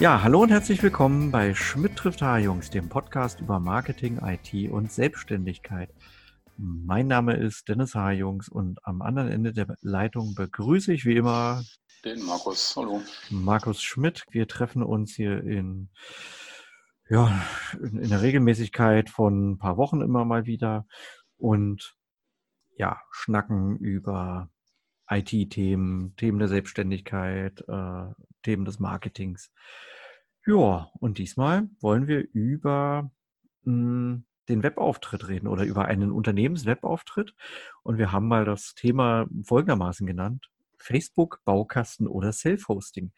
Ja, hallo und herzlich willkommen bei Schmidt trifft Jungs, dem Podcast über Marketing, IT und Selbstständigkeit. Mein Name ist Dennis Jungs und am anderen Ende der Leitung begrüße ich wie immer den Markus. Hallo. Markus Schmidt. Wir treffen uns hier in, ja, in der Regelmäßigkeit von ein paar Wochen immer mal wieder und ja, schnacken über IT-Themen, Themen der Selbstständigkeit, äh, Themen des Marketings. Ja, und diesmal wollen wir über mh, hm, den Webauftritt reden oder über einen Unternehmenswebauftritt. Und wir haben mal das Thema folgendermaßen genannt. Facebook, Baukasten oder Self-Hosting.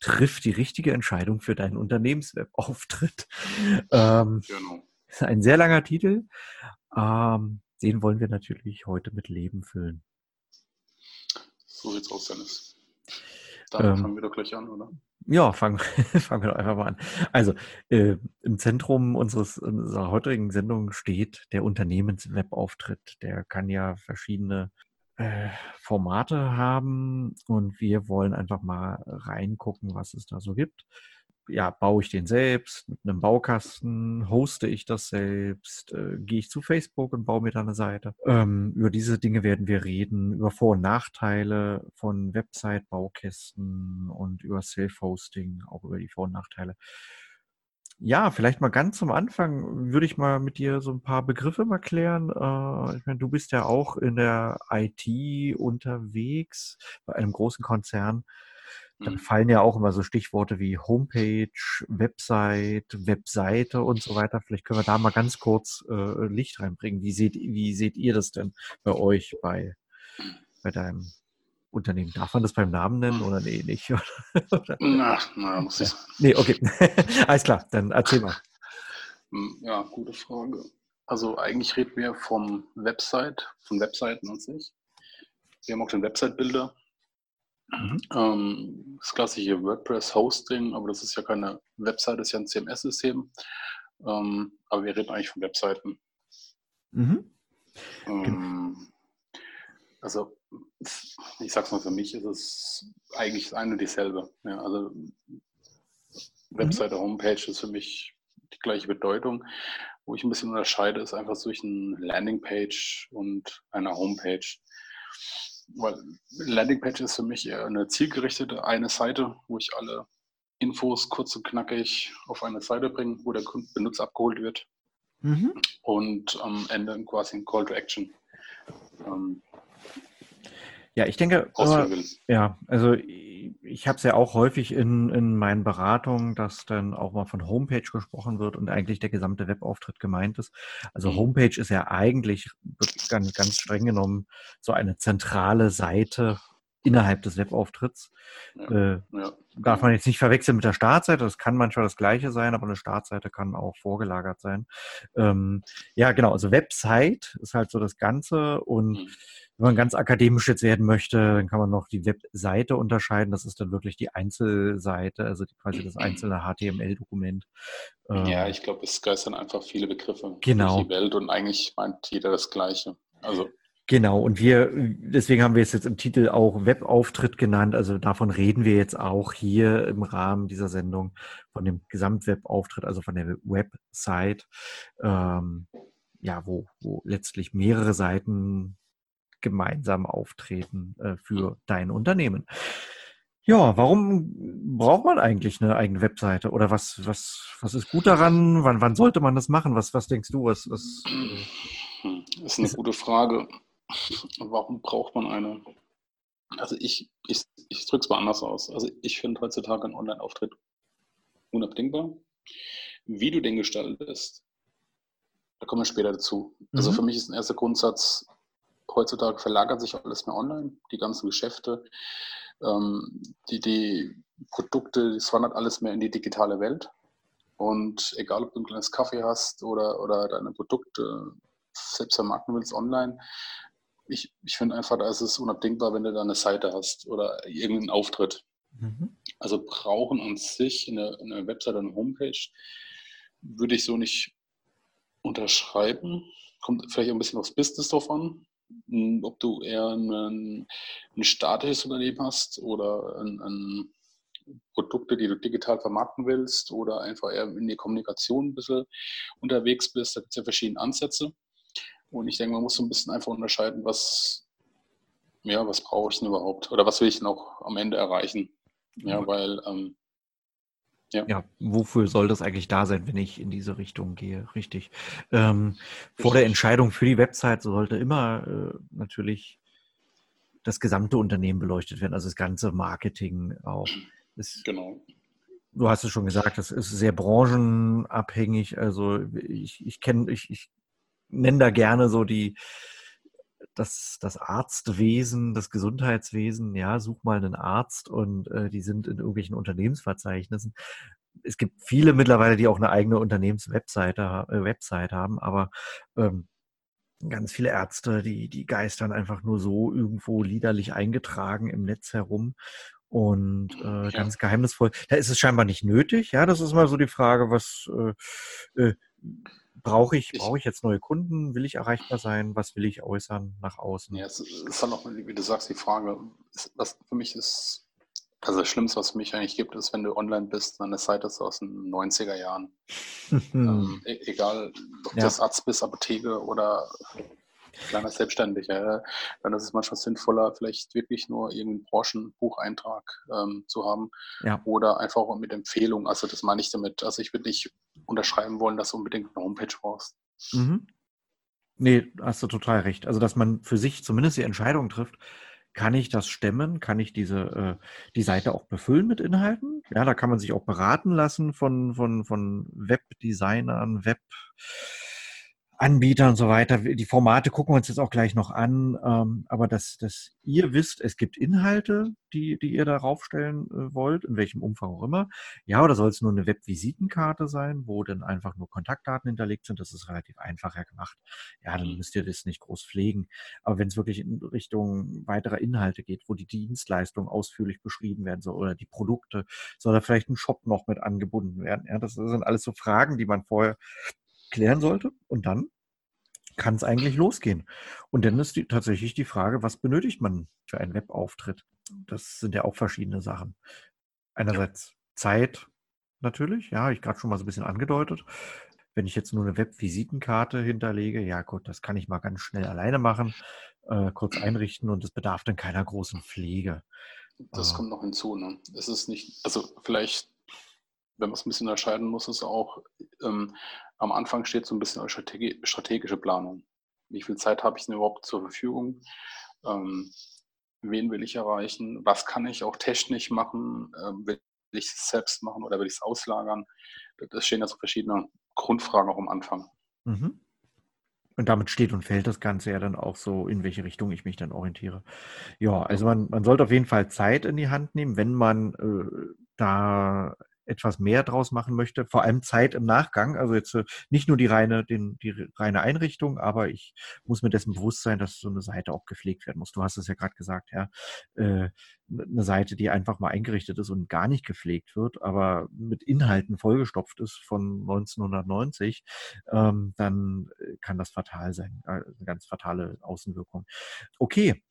Triff die richtige Entscheidung für deinen Unternehmenswebauftritt. Ähm, genau. Ein sehr langer Titel. Ähm, den wollen wir natürlich heute mit Leben füllen. So sieht's aus, Dennis. Dann ähm, fangen wir doch gleich an, oder? Ja, fangen, fangen wir doch einfach mal an. Also äh, im Zentrum unseres, unserer heutigen Sendung steht der Unternehmenswebauftritt. Der kann ja verschiedene äh, Formate haben und wir wollen einfach mal reingucken, was es da so gibt ja, baue ich den selbst mit einem Baukasten, hoste ich das selbst, äh, gehe ich zu Facebook und baue mir da eine Seite. Ähm, über diese Dinge werden wir reden, über Vor- und Nachteile von Website-Baukästen und über Self-Hosting, auch über die Vor- und Nachteile. Ja, vielleicht mal ganz zum Anfang würde ich mal mit dir so ein paar Begriffe mal klären. Äh, ich meine, du bist ja auch in der IT unterwegs bei einem großen Konzern. Dann mhm. fallen ja auch immer so Stichworte wie Homepage, Website, Webseite und so weiter. Vielleicht können wir da mal ganz kurz äh, Licht reinbringen. Wie seht, wie seht ihr das denn bei euch, bei, bei deinem Unternehmen? Darf man das beim Namen nennen oder nee, nicht? na, na, muss ich. Nee, okay. Alles klar, dann erzähl mal. Hm, ja, gute Frage. Also eigentlich reden wir vom Website, von Webseiten an sich. Wir haben auch den Website-Bilder, Mhm. Ähm, das klassische WordPress-Hosting, aber das ist ja keine Website, das ist ja ein CMS-System. Ähm, aber wir reden eigentlich von Webseiten. Mhm. Ähm, also, ich sag's mal, für mich ist es eigentlich das eine und dieselbe. Ja, also, Webseite, Homepage ist für mich die gleiche Bedeutung. Wo ich ein bisschen unterscheide, ist einfach zwischen Landingpage und einer Homepage weil Landingpage ist für mich eher eine zielgerichtete eine Seite, wo ich alle Infos kurz und knackig auf eine Seite bringe, wo der Benutzer abgeholt wird. Mhm. Und am Ende quasi ein Call to Action. Ähm, ja, ich denke, aber, ja, also ich habe es ja auch häufig in, in meinen Beratungen, dass dann auch mal von Homepage gesprochen wird und eigentlich der gesamte Webauftritt gemeint ist. Also mhm. Homepage ist ja eigentlich ganz, ganz streng genommen so eine zentrale Seite innerhalb des Webauftritts. Ja, äh, ja. Darf man jetzt nicht verwechseln mit der Startseite. Das kann manchmal das gleiche sein, aber eine Startseite kann auch vorgelagert sein. Ähm, ja, genau. Also Website ist halt so das Ganze und mhm wenn man ganz akademisch jetzt werden möchte, dann kann man noch die Webseite unterscheiden. Das ist dann wirklich die Einzelseite, also quasi das einzelne HTML-Dokument. Ja, ähm, ich glaube, es geistern einfach viele Begriffe genau. durch die Welt und eigentlich meint jeder das Gleiche. Also Genau, und wir, deswegen haben wir es jetzt im Titel auch Webauftritt genannt. Also davon reden wir jetzt auch hier im Rahmen dieser Sendung von dem Gesamtwebauftritt, also von der Website, ähm, ja, wo, wo letztlich mehrere Seiten gemeinsam auftreten äh, für dein Unternehmen. Ja, warum braucht man eigentlich eine eigene Webseite? Oder was, was, was ist gut daran? Wann, wann sollte man das machen? Was, was denkst du? Was, was, äh, das ist eine gute Frage. Warum braucht man eine? Also ich, ich, ich drücke es mal anders aus. Also ich finde heutzutage einen Online-Auftritt unabdingbar. Wie du den gestaltest, da kommen wir später dazu. Also mhm. für mich ist ein erster Grundsatz, heutzutage verlagert sich alles mehr online, die ganzen Geschäfte, ähm, die, die Produkte, das wandert alles mehr in die digitale Welt. Und egal, ob du ein kleines Kaffee hast oder, oder deine Produkte selbst vermarkten willst online, ich, ich finde einfach, da ist es unabdingbar, wenn du da eine Seite hast oder irgendeinen Auftritt. Mhm. Also brauchen an sich eine, eine Webseite, eine Homepage, würde ich so nicht unterschreiben. Kommt vielleicht ein bisschen aufs Business drauf an. Hm, ob du eher ein, ein statisches Unternehmen hast oder ein, ein Produkte, die du digital vermarkten willst oder einfach eher in die Kommunikation ein bisschen unterwegs bist. Da gibt es ja verschiedene Ansätze. Und ich denke, man muss so ein bisschen einfach unterscheiden, was, ja, was brauche ich denn überhaupt? Oder was will ich denn auch am Ende erreichen? Ja, weil ähm, ja. ja. wofür soll das eigentlich da sein, wenn ich in diese Richtung gehe? Richtig. Ähm, Richtig. Vor der Entscheidung für die Website sollte immer äh, natürlich das gesamte Unternehmen beleuchtet werden, also das ganze Marketing auch. Das, genau. Du hast es schon gesagt, das ist sehr branchenabhängig. Also ich, ich kenne, ich, ich nenne da gerne so die, das, das Arztwesen, das Gesundheitswesen, ja, such mal einen Arzt und äh, die sind in irgendwelchen Unternehmensverzeichnissen. Es gibt viele mittlerweile, die auch eine eigene Unternehmenswebseite äh, Website haben, aber ähm, ganz viele Ärzte, die, die geistern einfach nur so irgendwo liederlich eingetragen im Netz herum und äh, ganz geheimnisvoll. Da ist es scheinbar nicht nötig. Ja, das ist mal so die Frage, was äh, äh, brauche ich, brauche ich jetzt neue Kunden? Will ich erreichbar sein? Was will ich äußern nach außen? Ja, es ist dann auch, wie du sagst, die Frage, was für mich ist also das Schlimmste, was es für mich eigentlich gibt, ist, wenn du online bist, eine Seite ist aus den 90er Jahren. ähm, e egal, ob ja. das Arzt bist, Apotheke oder kleiner Selbstständiger, dann ist es manchmal sinnvoller, vielleicht wirklich nur irgendeinen Branchenbucheintrag ähm, zu haben ja. oder einfach auch mit Empfehlungen. Also das meine ich damit. Also ich würde nicht unterschreiben wollen, dass du unbedingt eine Homepage brauchst. Mhm. Nee, hast du total recht. Also dass man für sich zumindest die Entscheidung trifft, kann ich das stemmen? Kann ich diese äh, die Seite auch befüllen mit Inhalten? Ja, da kann man sich auch beraten lassen von von von Webdesignern, Web Anbieter und so weiter. Die Formate gucken wir uns jetzt auch gleich noch an. Ähm, aber dass, dass ihr wisst, es gibt Inhalte, die, die ihr darauf stellen äh, wollt, in welchem Umfang auch immer. Ja, oder soll es nur eine Webvisitenkarte sein, wo dann einfach nur Kontaktdaten hinterlegt sind? Das ist relativ einfacher gemacht. Ja, dann mhm. müsst ihr das nicht groß pflegen. Aber wenn es wirklich in Richtung weiterer Inhalte geht, wo die Dienstleistung ausführlich beschrieben werden soll oder die Produkte, soll da vielleicht ein Shop noch mit angebunden werden? Ja, das sind alles so Fragen, die man vorher klären sollte. Und dann kann es eigentlich losgehen. Und dann ist die, tatsächlich die Frage, was benötigt man für einen Webauftritt? Das sind ja auch verschiedene Sachen. Einerseits Zeit natürlich, ja, ich gerade schon mal so ein bisschen angedeutet. Wenn ich jetzt nur eine Webvisitenkarte hinterlege, ja gut, das kann ich mal ganz schnell alleine machen, äh, kurz einrichten und es bedarf dann keiner großen Pflege. Das äh, kommt noch hinzu. Ne? Es ist nicht, also vielleicht wenn man es ein bisschen unterscheiden muss, ist auch, ähm, am Anfang steht so ein bisschen Strategie, strategische Planung. Wie viel Zeit habe ich denn überhaupt zur Verfügung? Ähm, wen will ich erreichen? Was kann ich auch technisch machen? Ähm, will ich es selbst machen oder will ich es auslagern? Das stehen ja so verschiedene Grundfragen auch am Anfang. Mhm. Und damit steht und fällt das Ganze ja dann auch so, in welche Richtung ich mich dann orientiere. Ja, also man, man sollte auf jeden Fall Zeit in die Hand nehmen, wenn man äh, da etwas mehr draus machen möchte, vor allem Zeit im Nachgang. Also jetzt äh, nicht nur die reine, den, die reine Einrichtung, aber ich muss mir dessen bewusst sein, dass so eine Seite auch gepflegt werden muss. Du hast es ja gerade gesagt, ja. Äh, eine Seite, die einfach mal eingerichtet ist und gar nicht gepflegt wird, aber mit Inhalten vollgestopft ist von 1990, ähm, dann äh, kann das fatal sein. Eine ganz fatale Außenwirkung. Okay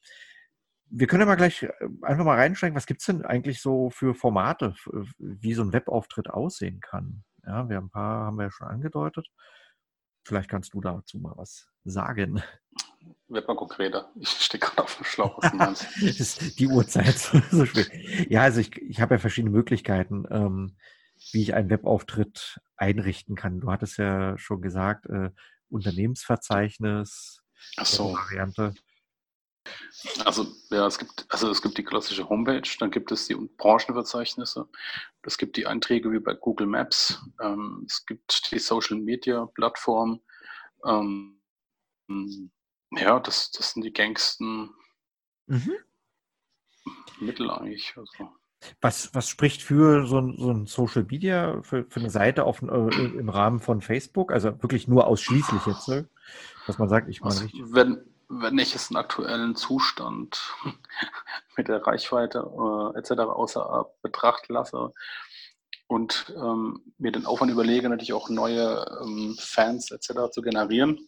wir können ja mal gleich äh, einfach mal reinsteigen, was gibt es denn eigentlich so für Formate, wie so ein Webauftritt aussehen kann? Ja, wir haben ein paar, haben wir ja schon angedeutet. Vielleicht kannst du dazu mal was sagen. Wird mal konkreter. Ich stehe gerade auf dem Schlauch. Die Uhrzeit so spät. Ja, also ich, ich habe ja verschiedene Möglichkeiten, ähm, wie ich einen Webauftritt einrichten kann. Du hattest ja schon gesagt, äh, Unternehmensverzeichnis, Ach so. Variante. Also ja, es gibt, also es gibt die klassische Homepage, dann gibt es die Branchenverzeichnisse, es gibt die Einträge wie bei Google Maps, ähm, es gibt die Social Media Plattform. Ähm, ja, das, das sind die gängigsten mhm. Mittel eigentlich. Also. Was, was spricht für so ein, so ein Social Media, für, für eine Seite auf, äh, im Rahmen von Facebook? Also wirklich nur ausschließlich jetzt, ne? dass man sagt, ich meine also, Wenn, wenn ich es einen aktuellen Zustand mit der Reichweite äh, etc. außer Betracht lasse und ähm, mir den Aufwand überlege, natürlich auch neue ähm, Fans etc. zu generieren,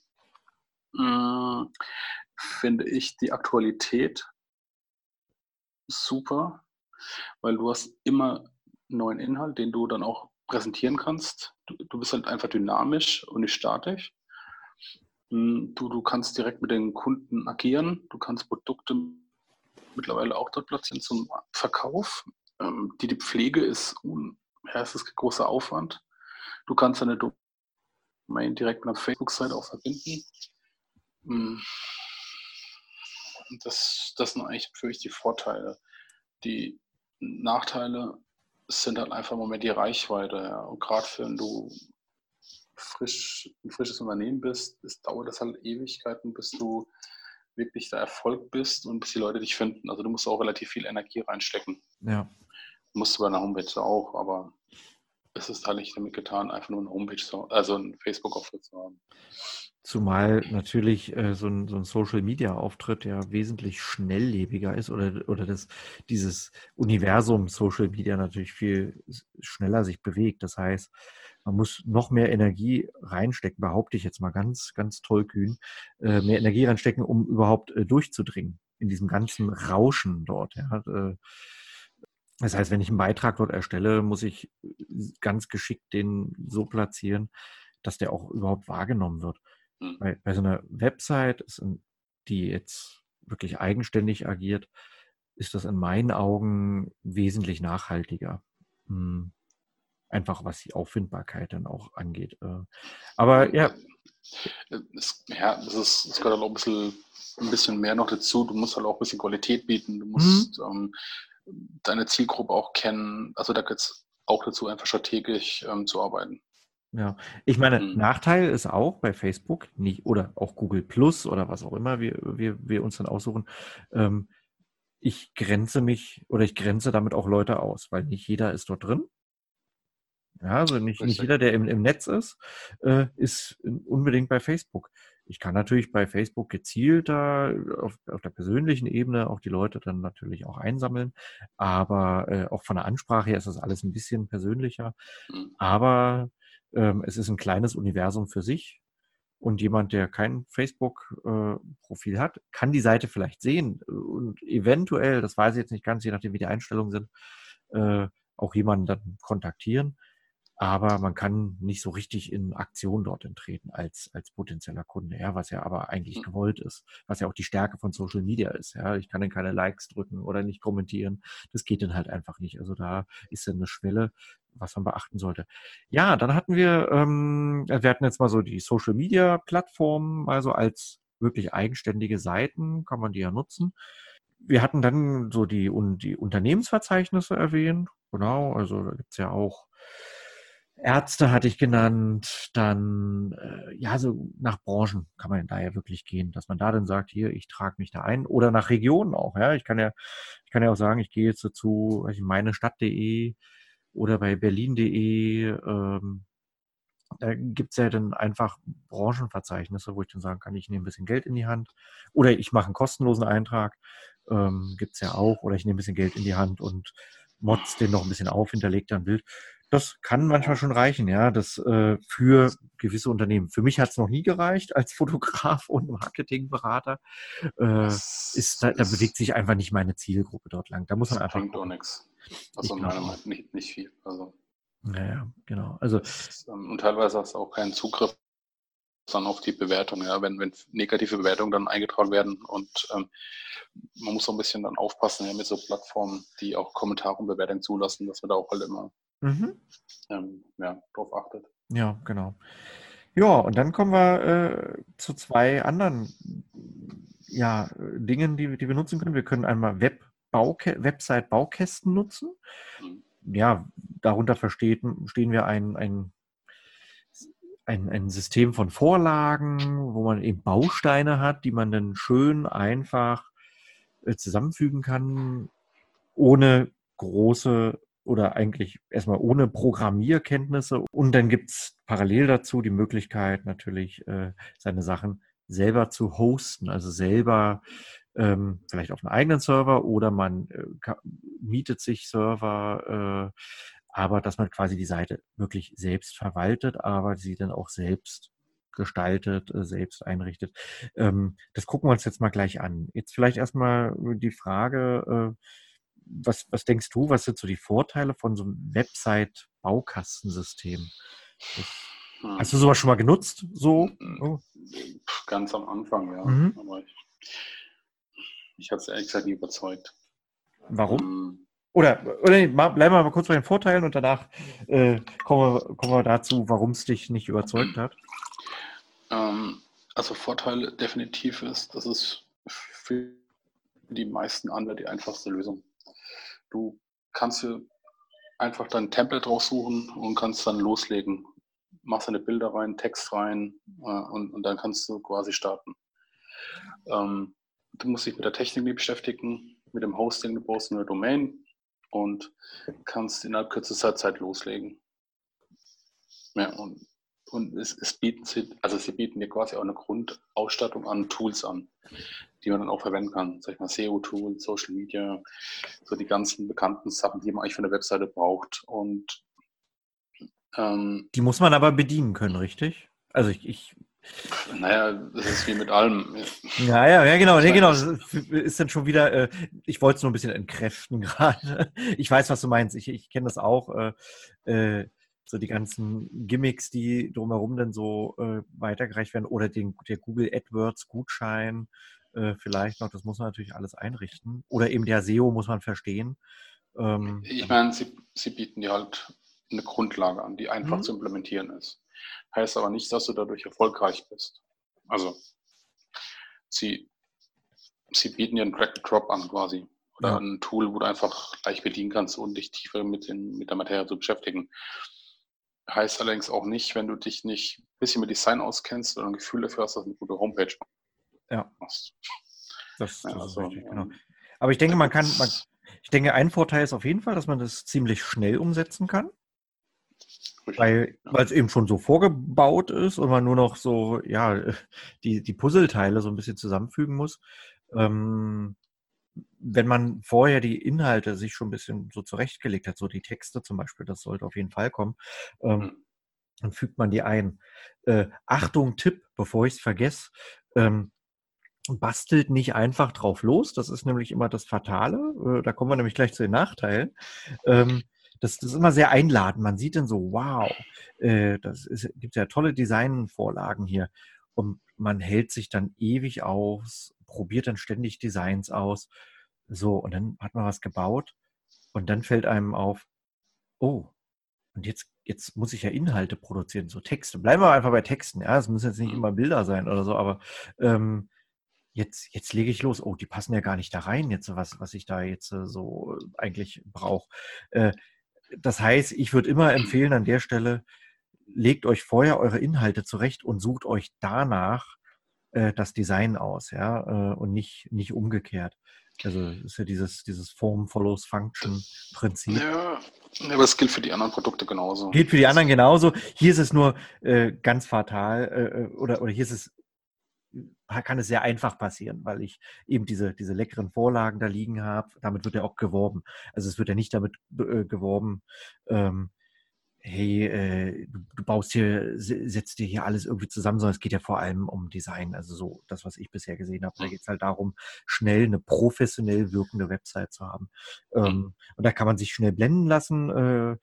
äh, finde ich die Aktualität super, weil du hast immer neuen Inhalt, den du dann auch präsentieren kannst. Du, du bist halt einfach dynamisch und nicht statisch. Hm, du, du kannst direkt mit den Kunden agieren. Du kannst Produkte mittlerweile auch dort platzieren zum Verkauf. Ähm, die, die Pflege ist, ja, es ist großer Aufwand. Du kannst deine Domain direkt mit einer Facebook-Seite auch verbinden. Hm. Das, das sind eigentlich für mich die Vorteile. Die Nachteile sind halt einfach im Moment die Reichweite. Ja. Und gerade wenn du frisch, ein frisches Unternehmen bist, es dauert das halt Ewigkeiten, bis du wirklich der Erfolg bist und bis die Leute dich finden. Also du musst auch relativ viel Energie reinstecken. Ja. Musst du bei einer Homepage auch, aber es ist halt nicht damit getan, einfach nur eine Homepage, zu, also einen Facebook-Auftritt zu haben. Zumal natürlich äh, so ein, so ein Social-Media-Auftritt ja wesentlich schnelllebiger ist oder, oder das, dieses Universum Social Media natürlich viel schneller sich bewegt. Das heißt, man muss noch mehr Energie reinstecken, behaupte ich jetzt mal ganz, ganz tollkühn, äh, mehr Energie reinstecken, um überhaupt äh, durchzudringen in diesem ganzen Rauschen dort. Ja. Äh, das heißt, wenn ich einen Beitrag dort erstelle, muss ich ganz geschickt den so platzieren, dass der auch überhaupt wahrgenommen wird. Mhm. Bei, bei so einer Website, die jetzt wirklich eigenständig agiert, ist das in meinen Augen wesentlich nachhaltiger. Einfach was die Auffindbarkeit dann auch angeht. Äh. Aber ja. Es, ja, das, ist, das gehört halt auch ein bisschen, ein bisschen mehr noch dazu. Du musst halt auch ein bisschen Qualität bieten. Du musst mhm. ähm, deine Zielgruppe auch kennen. Also da geht es auch dazu, einfach strategisch ähm, zu arbeiten. Ja, ich meine, mhm. Nachteil ist auch bei Facebook nicht oder auch Google Plus oder was auch immer wir, wir, wir uns dann aussuchen. Ähm, ich grenze mich oder ich grenze damit auch Leute aus, weil nicht jeder ist dort drin. Ja, also nicht, nicht jeder, der im, im Netz ist, äh, ist unbedingt bei Facebook. Ich kann natürlich bei Facebook gezielter auf, auf, der persönlichen Ebene auch die Leute dann natürlich auch einsammeln, aber äh, auch von der Ansprache her ist das alles ein bisschen persönlicher. Mhm. Aber ähm, es ist ein kleines Universum für sich. Und jemand, der kein Facebook-Profil äh, hat, kann die Seite vielleicht sehen und eventuell, das weiß ich jetzt nicht ganz, je nachdem, wie die Einstellungen sind, äh, auch jemanden dann kontaktieren aber man kann nicht so richtig in Aktion dort treten als, als potenzieller Kunde, ja, was ja aber eigentlich hm. gewollt ist, was ja auch die Stärke von Social Media ist, ja. Ich kann dann keine Likes drücken oder nicht kommentieren. Das geht dann halt einfach nicht. Also da ist dann eine Schwelle, was man beachten sollte. Ja, dann hatten wir, ähm, wir hatten jetzt mal so die Social Media Plattformen, also als wirklich eigenständige Seiten kann man die ja nutzen. Wir hatten dann so die, die Unternehmensverzeichnisse erwähnt. Genau, also da gibt's ja auch Ärzte hatte ich genannt, dann äh, ja, so nach Branchen kann man da ja wirklich gehen, dass man da dann sagt, hier, ich trage mich da ein oder nach Regionen auch, ja. Ich kann ja, ich kann ja auch sagen, ich gehe jetzt dazu, meine Stadt.de oder bei Berlin.de, ähm, da gibt's ja dann einfach Branchenverzeichnisse, wo ich dann sagen kann, ich nehme ein bisschen Geld in die Hand oder ich mache einen kostenlosen Eintrag, ähm, gibt's ja auch, oder ich nehme ein bisschen Geld in die Hand und motz den noch ein bisschen auf, hinterlegt dann ein Bild. Das kann manchmal schon reichen, ja, das äh, für gewisse Unternehmen. Für mich hat es noch nie gereicht als Fotograf und Marketingberater. Äh, ist, da, da bewegt sich einfach nicht meine Zielgruppe dort lang. Da muss man einfach. Bringt auch nichts. Also meiner Meinung nicht, nicht viel. Also. Naja, genau. Also, ähm, und teilweise hast du auch keinen Zugriff dann auf die Bewertung, ja, wenn, wenn negative Bewertungen dann eingetragen werden und ähm, man muss auch ein bisschen dann aufpassen ja, mit so Plattformen, die auch Kommentare und Bewertungen zulassen, dass man da auch halt immer Mhm. Ähm, ja, drauf achtet. Ja, genau. Ja, und dann kommen wir äh, zu zwei anderen ja, Dingen, die, die wir nutzen können. Wir können einmal Web Website-Baukästen nutzen. Mhm. Ja, darunter verstehen, stehen wir ein, ein, ein, ein System von Vorlagen, wo man eben Bausteine hat, die man dann schön einfach äh, zusammenfügen kann, ohne große oder eigentlich erstmal ohne Programmierkenntnisse. Und dann gibt es parallel dazu die Möglichkeit natürlich, äh, seine Sachen selber zu hosten, also selber ähm, vielleicht auf einem eigenen Server oder man äh, mietet sich Server, äh, aber dass man quasi die Seite wirklich selbst verwaltet, aber sie dann auch selbst gestaltet, äh, selbst einrichtet. Ähm, das gucken wir uns jetzt mal gleich an. Jetzt vielleicht erstmal die Frage, äh, was, was denkst du, was sind so die Vorteile von so einem Website-Baukastensystem? Hm. Hast du sowas schon mal genutzt? So? Oh. Ganz am Anfang, ja. Mhm. Aber ich, ich habe es ehrlich gesagt nie überzeugt. Warum? Ähm, oder, oder nee, bleiben wir mal kurz bei den Vorteilen und danach äh, kommen, wir, kommen wir dazu, warum es dich nicht überzeugt hat. Ähm, also Vorteil definitiv ist, dass es für die meisten Anwälte die einfachste Lösung. Du kannst dir einfach dein Template raussuchen und kannst dann loslegen. Machst deine Bilder rein, Text rein äh, und, und dann kannst du quasi starten. Ähm, du musst dich mit der Technik beschäftigen, mit dem Hosting, du brauchst eine Domain, und kannst innerhalb kürzester Zeit loslegen. Ja, und und es, es, bieten sie, also sie bieten dir quasi auch eine Grundausstattung an Tools an, die man dann auch verwenden kann. Sag ich mal, SEO-Tools, Social Media, so die ganzen bekannten Sachen, die man eigentlich für eine Webseite braucht. Und ähm, die muss man aber bedienen können, richtig? Also ich, ich naja, das ist wie mit allem. Ja, ja, ja, genau, nee, genau. Das ist dann schon wieder, äh, ich wollte es nur ein bisschen entkräften gerade. Ich weiß, was du meinst. Ich, ich kenne das auch. Äh, äh, so die ganzen Gimmicks, die drumherum dann so äh, weitergereicht werden oder den, der Google AdWords Gutschein äh, vielleicht noch, das muss man natürlich alles einrichten. Oder eben der SEO muss man verstehen. Ähm, ich meine, sie, sie bieten dir halt eine Grundlage an, die einfach mhm. zu implementieren ist heißt aber nicht, dass du dadurch erfolgreich bist. Also sie, sie bieten dir einen Drag-and-Drop an quasi. Oder ja. ein Tool, wo du einfach leicht bedienen kannst und dich tiefer mit, den, mit der Materie zu beschäftigen. Heißt allerdings auch nicht, wenn du dich nicht ein bisschen mit Design auskennst oder ein Gefühl dafür hast, dass du eine gute Homepage ja. machst. Das, das ja, also, ist richtig, genau. Ähm, aber ich denke, man kann, man, ich denke, ein Vorteil ist auf jeden Fall, dass man das ziemlich schnell umsetzen kann. Weil, weil es eben schon so vorgebaut ist und man nur noch so, ja, die, die Puzzleteile so ein bisschen zusammenfügen muss. Ähm, wenn man vorher die Inhalte sich schon ein bisschen so zurechtgelegt hat, so die Texte zum Beispiel, das sollte auf jeden Fall kommen, ähm, mhm. dann fügt man die ein. Äh, Achtung, Tipp, bevor ich es vergesse, ähm, bastelt nicht einfach drauf los. Das ist nämlich immer das Fatale. Äh, da kommen wir nämlich gleich zu den Nachteilen. Ähm, das, das ist immer sehr einladend. Man sieht dann so, wow, äh, das gibt ja tolle Designvorlagen hier. Und man hält sich dann ewig aus, probiert dann ständig Designs aus. So, und dann hat man was gebaut und dann fällt einem auf, oh, und jetzt, jetzt muss ich ja Inhalte produzieren, so Texte. Bleiben wir einfach bei Texten, ja, es müssen jetzt nicht mhm. immer Bilder sein oder so, aber ähm, jetzt, jetzt lege ich los. Oh, die passen ja gar nicht da rein, jetzt, was, was ich da jetzt äh, so eigentlich brauche. Äh, das heißt, ich würde immer empfehlen an der Stelle, legt euch vorher eure Inhalte zurecht und sucht euch danach äh, das Design aus, ja, äh, und nicht, nicht umgekehrt. Also ist ja dieses, dieses Form follows Function Prinzip. Ja, aber es gilt für die anderen Produkte genauso. Gilt für die anderen genauso. Hier ist es nur äh, ganz fatal äh, äh oder, oder hier ist es kann es sehr einfach passieren, weil ich eben diese, diese leckeren Vorlagen da liegen habe. Damit wird ja auch geworben. Also es wird ja nicht damit äh, geworben, ähm, hey, äh, du, du, baust hier, setzt dir hier alles irgendwie zusammen, sondern es geht ja vor allem um Design. Also so das, was ich bisher gesehen habe. Da geht es halt darum, schnell eine professionell wirkende Website zu haben. Ähm, und da kann man sich schnell blenden lassen. Äh,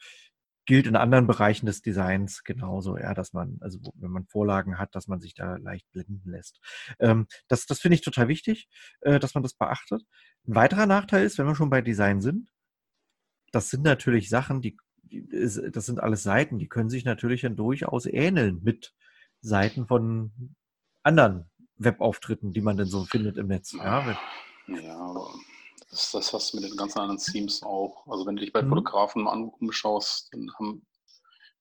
gilt in anderen Bereichen des Designs genauso, ja, dass man, also wenn man Vorlagen hat, dass man sich da leicht blenden lässt. Ähm, das das finde ich total wichtig, äh, dass man das beachtet. Ein weiterer Nachteil ist, wenn wir schon bei Design sind, das sind natürlich Sachen, die, das sind alles Seiten, die können sich natürlich dann durchaus ähneln mit Seiten von anderen Webauftritten, die man denn so findet im Netz. Ja, ja aber das, das hast du mit den ganzen anderen Themes auch. Also wenn du dich bei mhm. Fotografen umschaust, dann haben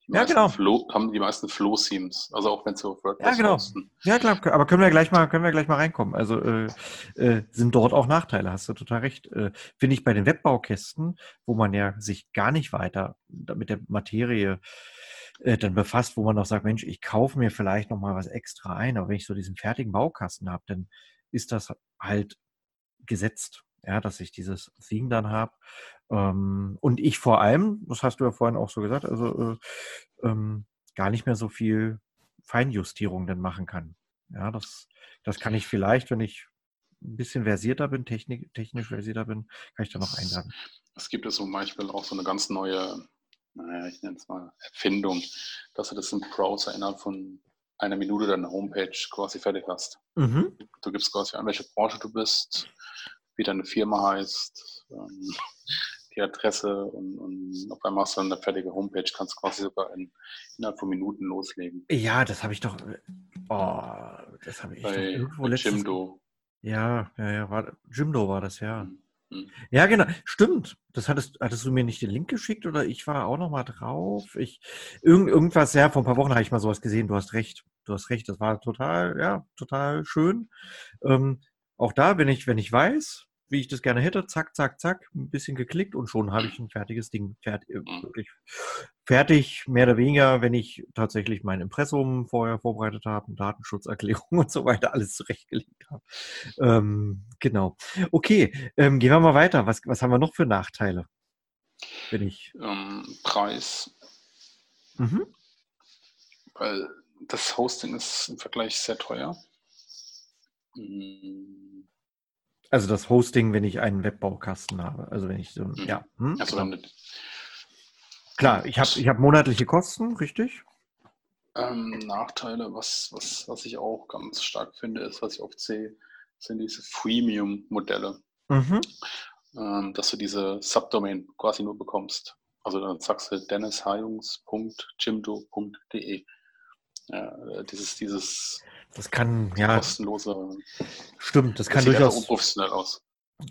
ja, genau. Flow, haben die meisten Flow-Themes. Also auch wenn sie auf WordPress Ja, genau. Posten. Ja, klar. Aber können wir gleich mal, können wir gleich mal reinkommen. Also äh, äh, sind dort auch Nachteile, hast du total recht. Äh, Finde ich bei den Webbaukästen, wo man ja sich gar nicht weiter mit der Materie äh, dann befasst, wo man auch sagt, Mensch, ich kaufe mir vielleicht noch mal was extra ein, aber wenn ich so diesen fertigen Baukasten habe, dann ist das halt gesetzt ja, dass ich dieses Theme dann habe. Ähm, und ich vor allem, das hast du ja vorhin auch so gesagt, also äh, ähm, gar nicht mehr so viel Feinjustierung dann machen kann. Ja, das, das kann ich vielleicht, wenn ich ein bisschen versierter bin, technik, technisch versierter bin, kann ich da noch einladen. Es gibt ja zum Beispiel auch so eine ganz neue, naja, ich nenne es mal Erfindung, dass du das im Browser innerhalb von einer Minute deine Homepage quasi fertig hast. Mhm. Du gibst quasi an, welche Branche du bist, wie deine Firma heißt, ähm, die Adresse und, und auf einmal hast du eine fertige Homepage, kannst quasi sogar in, innerhalb von Minuten loslegen. Ja, das habe ich doch. Oh, das habe ich bei, doch irgendwo letztes Jimdo. Ja, ja, ja, war, Jimdo war das, ja. Mhm. mhm. Ja, genau. Stimmt. Das hattest, hattest du mir nicht den Link geschickt oder ich war auch noch mal drauf. Ich, irgend, irgendwas, ja, vor ein paar Wochen habe ich mal sowas gesehen. Du hast recht. Du hast recht. Das war total, ja, total schön. Ähm, auch da, wenn ich, wenn ich weiß, wie ich das gerne hätte, zack, zack, zack, ein bisschen geklickt und schon habe ich ein fertiges Ding fertig, äh, mhm. wirklich fertig, mehr oder weniger, wenn ich tatsächlich mein Impressum vorher vorbereitet habe, Datenschutzerklärung und so weiter, alles zurechtgelegt habe. Ähm, genau. Okay, ähm, gehen wir mal weiter. Was, was haben wir noch für Nachteile? Wenn ich. Ähm, Preis. Mhm. Weil das Hosting ist im Vergleich sehr teuer. Mhm also das Hosting, wenn ich einen Webbaukasten habe. Also wenn ich so, mhm. ja. Hm? Also genau. Klar, ich habe ich hab monatliche Kosten, richtig? Ähm, Nachteile, was, was, was ich auch ganz stark finde, ist, was ich oft sehe, sind diese Freemium-Modelle. Mhm. Ähm, dass du diese Subdomain quasi nur bekommst. Also dann sagst du dennishayungs.jimdo.de. Ja, dieses, dieses das kann, ja. Kostenlose. Stimmt, das, das kann durchaus. unprofessionell aus.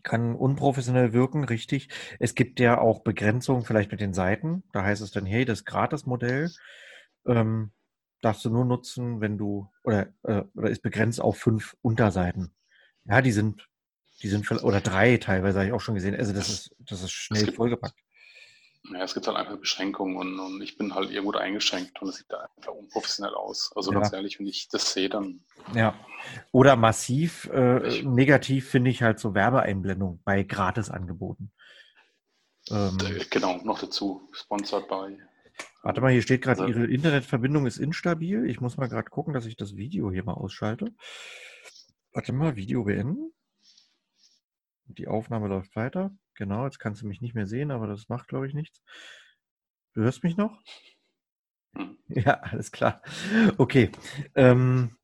Kann unprofessionell wirken, richtig. Es gibt ja auch Begrenzungen vielleicht mit den Seiten. Da heißt es dann, hey, das Gratis-Modell ähm, darfst du nur nutzen, wenn du, oder, äh, oder ist begrenzt auf fünf Unterseiten. Ja, die sind, die sind, oder drei teilweise habe ich auch schon gesehen. Also das ist, das ist schnell vollgepackt. Ja, es gibt halt einfach Beschränkungen und, und ich bin halt irgendwo eingeschränkt und es sieht da einfach unprofessionell aus. Also ja. ganz ehrlich, wenn ich das sehe, dann. Ja. Oder massiv äh, negativ finde ich halt so Werbeeinblendung bei Gratisangeboten. Ähm, genau, noch dazu. Sponsored by. Warte mal, hier steht gerade, also, Ihre Internetverbindung ist instabil. Ich muss mal gerade gucken, dass ich das Video hier mal ausschalte. Warte mal, Video beenden. Die Aufnahme läuft weiter. Genau, jetzt kannst du mich nicht mehr sehen, aber das macht, glaube ich, nichts. Du hörst mich noch? Hm. Ja, alles klar. Okay. Ähm,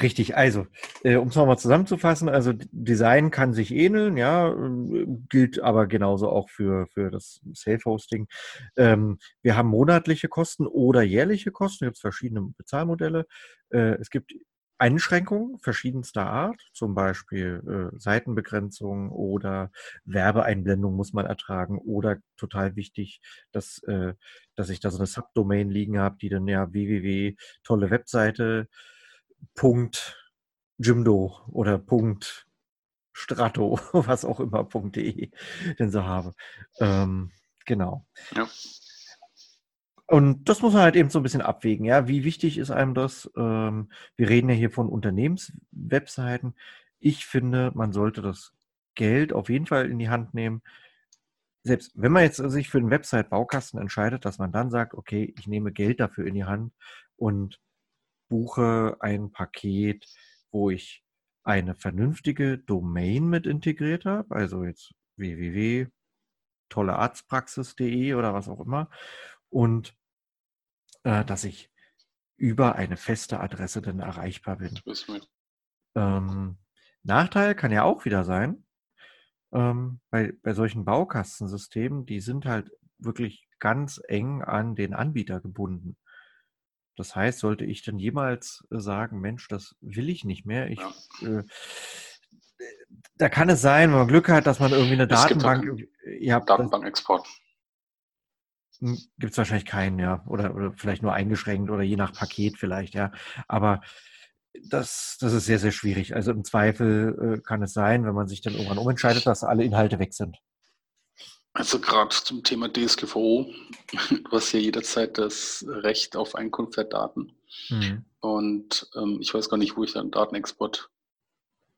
richtig, also, äh, um es nochmal zusammenzufassen, also Design kann sich ähneln, ja, äh, gilt aber genauso auch für, für das Self-Hosting. Ähm, wir haben monatliche Kosten oder jährliche Kosten, es gibt verschiedene Bezahlmodelle. Äh, es gibt Einschränkungen verschiedenster Art, zum Beispiel äh, Seitenbegrenzung oder Werbeeinblendung muss man ertragen oder total wichtig, dass, äh, dass ich da so eine Subdomain liegen habe, die dann ja www tolle Webseite Punkt Jimdo oder Punkt Strato, was auch immer, .de denn so habe. Ähm, genau. Ja. Und das muss man halt eben so ein bisschen abwägen. Ja, wie wichtig ist einem das? Ähm, wir reden ja hier von Unternehmenswebseiten. Ich finde, man sollte das Geld auf jeden Fall in die Hand nehmen. Selbst wenn man jetzt sich für einen Website-Baukasten entscheidet, dass man dann sagt, okay, ich nehme Geld dafür in die Hand und buche ein Paket, wo ich eine vernünftige Domain mit integriert habe, also jetzt www.tollearztpraxis.de oder was auch immer, und äh, dass ich über eine feste Adresse dann erreichbar bin. Ähm, Nachteil kann ja auch wieder sein, ähm, bei, bei solchen Baukastensystemen, die sind halt wirklich ganz eng an den Anbieter gebunden. Das heißt, sollte ich dann jemals sagen, Mensch, das will ich nicht mehr, ich, ja. äh, da kann es sein, wenn man Glück hat, dass man irgendwie eine es Datenbank. Ja, Datenbankexport. Gibt es wahrscheinlich keinen, ja. Oder, oder vielleicht nur eingeschränkt oder je nach Paket vielleicht, ja. Aber das, das ist sehr, sehr schwierig. Also im Zweifel äh, kann es sein, wenn man sich dann irgendwann umentscheidet, dass alle Inhalte weg sind. Also gerade zum Thema DSGVO, du hast ja jederzeit das Recht auf Einkunft der Daten. Mhm. Und ähm, ich weiß gar nicht, wo ich dann Datenexport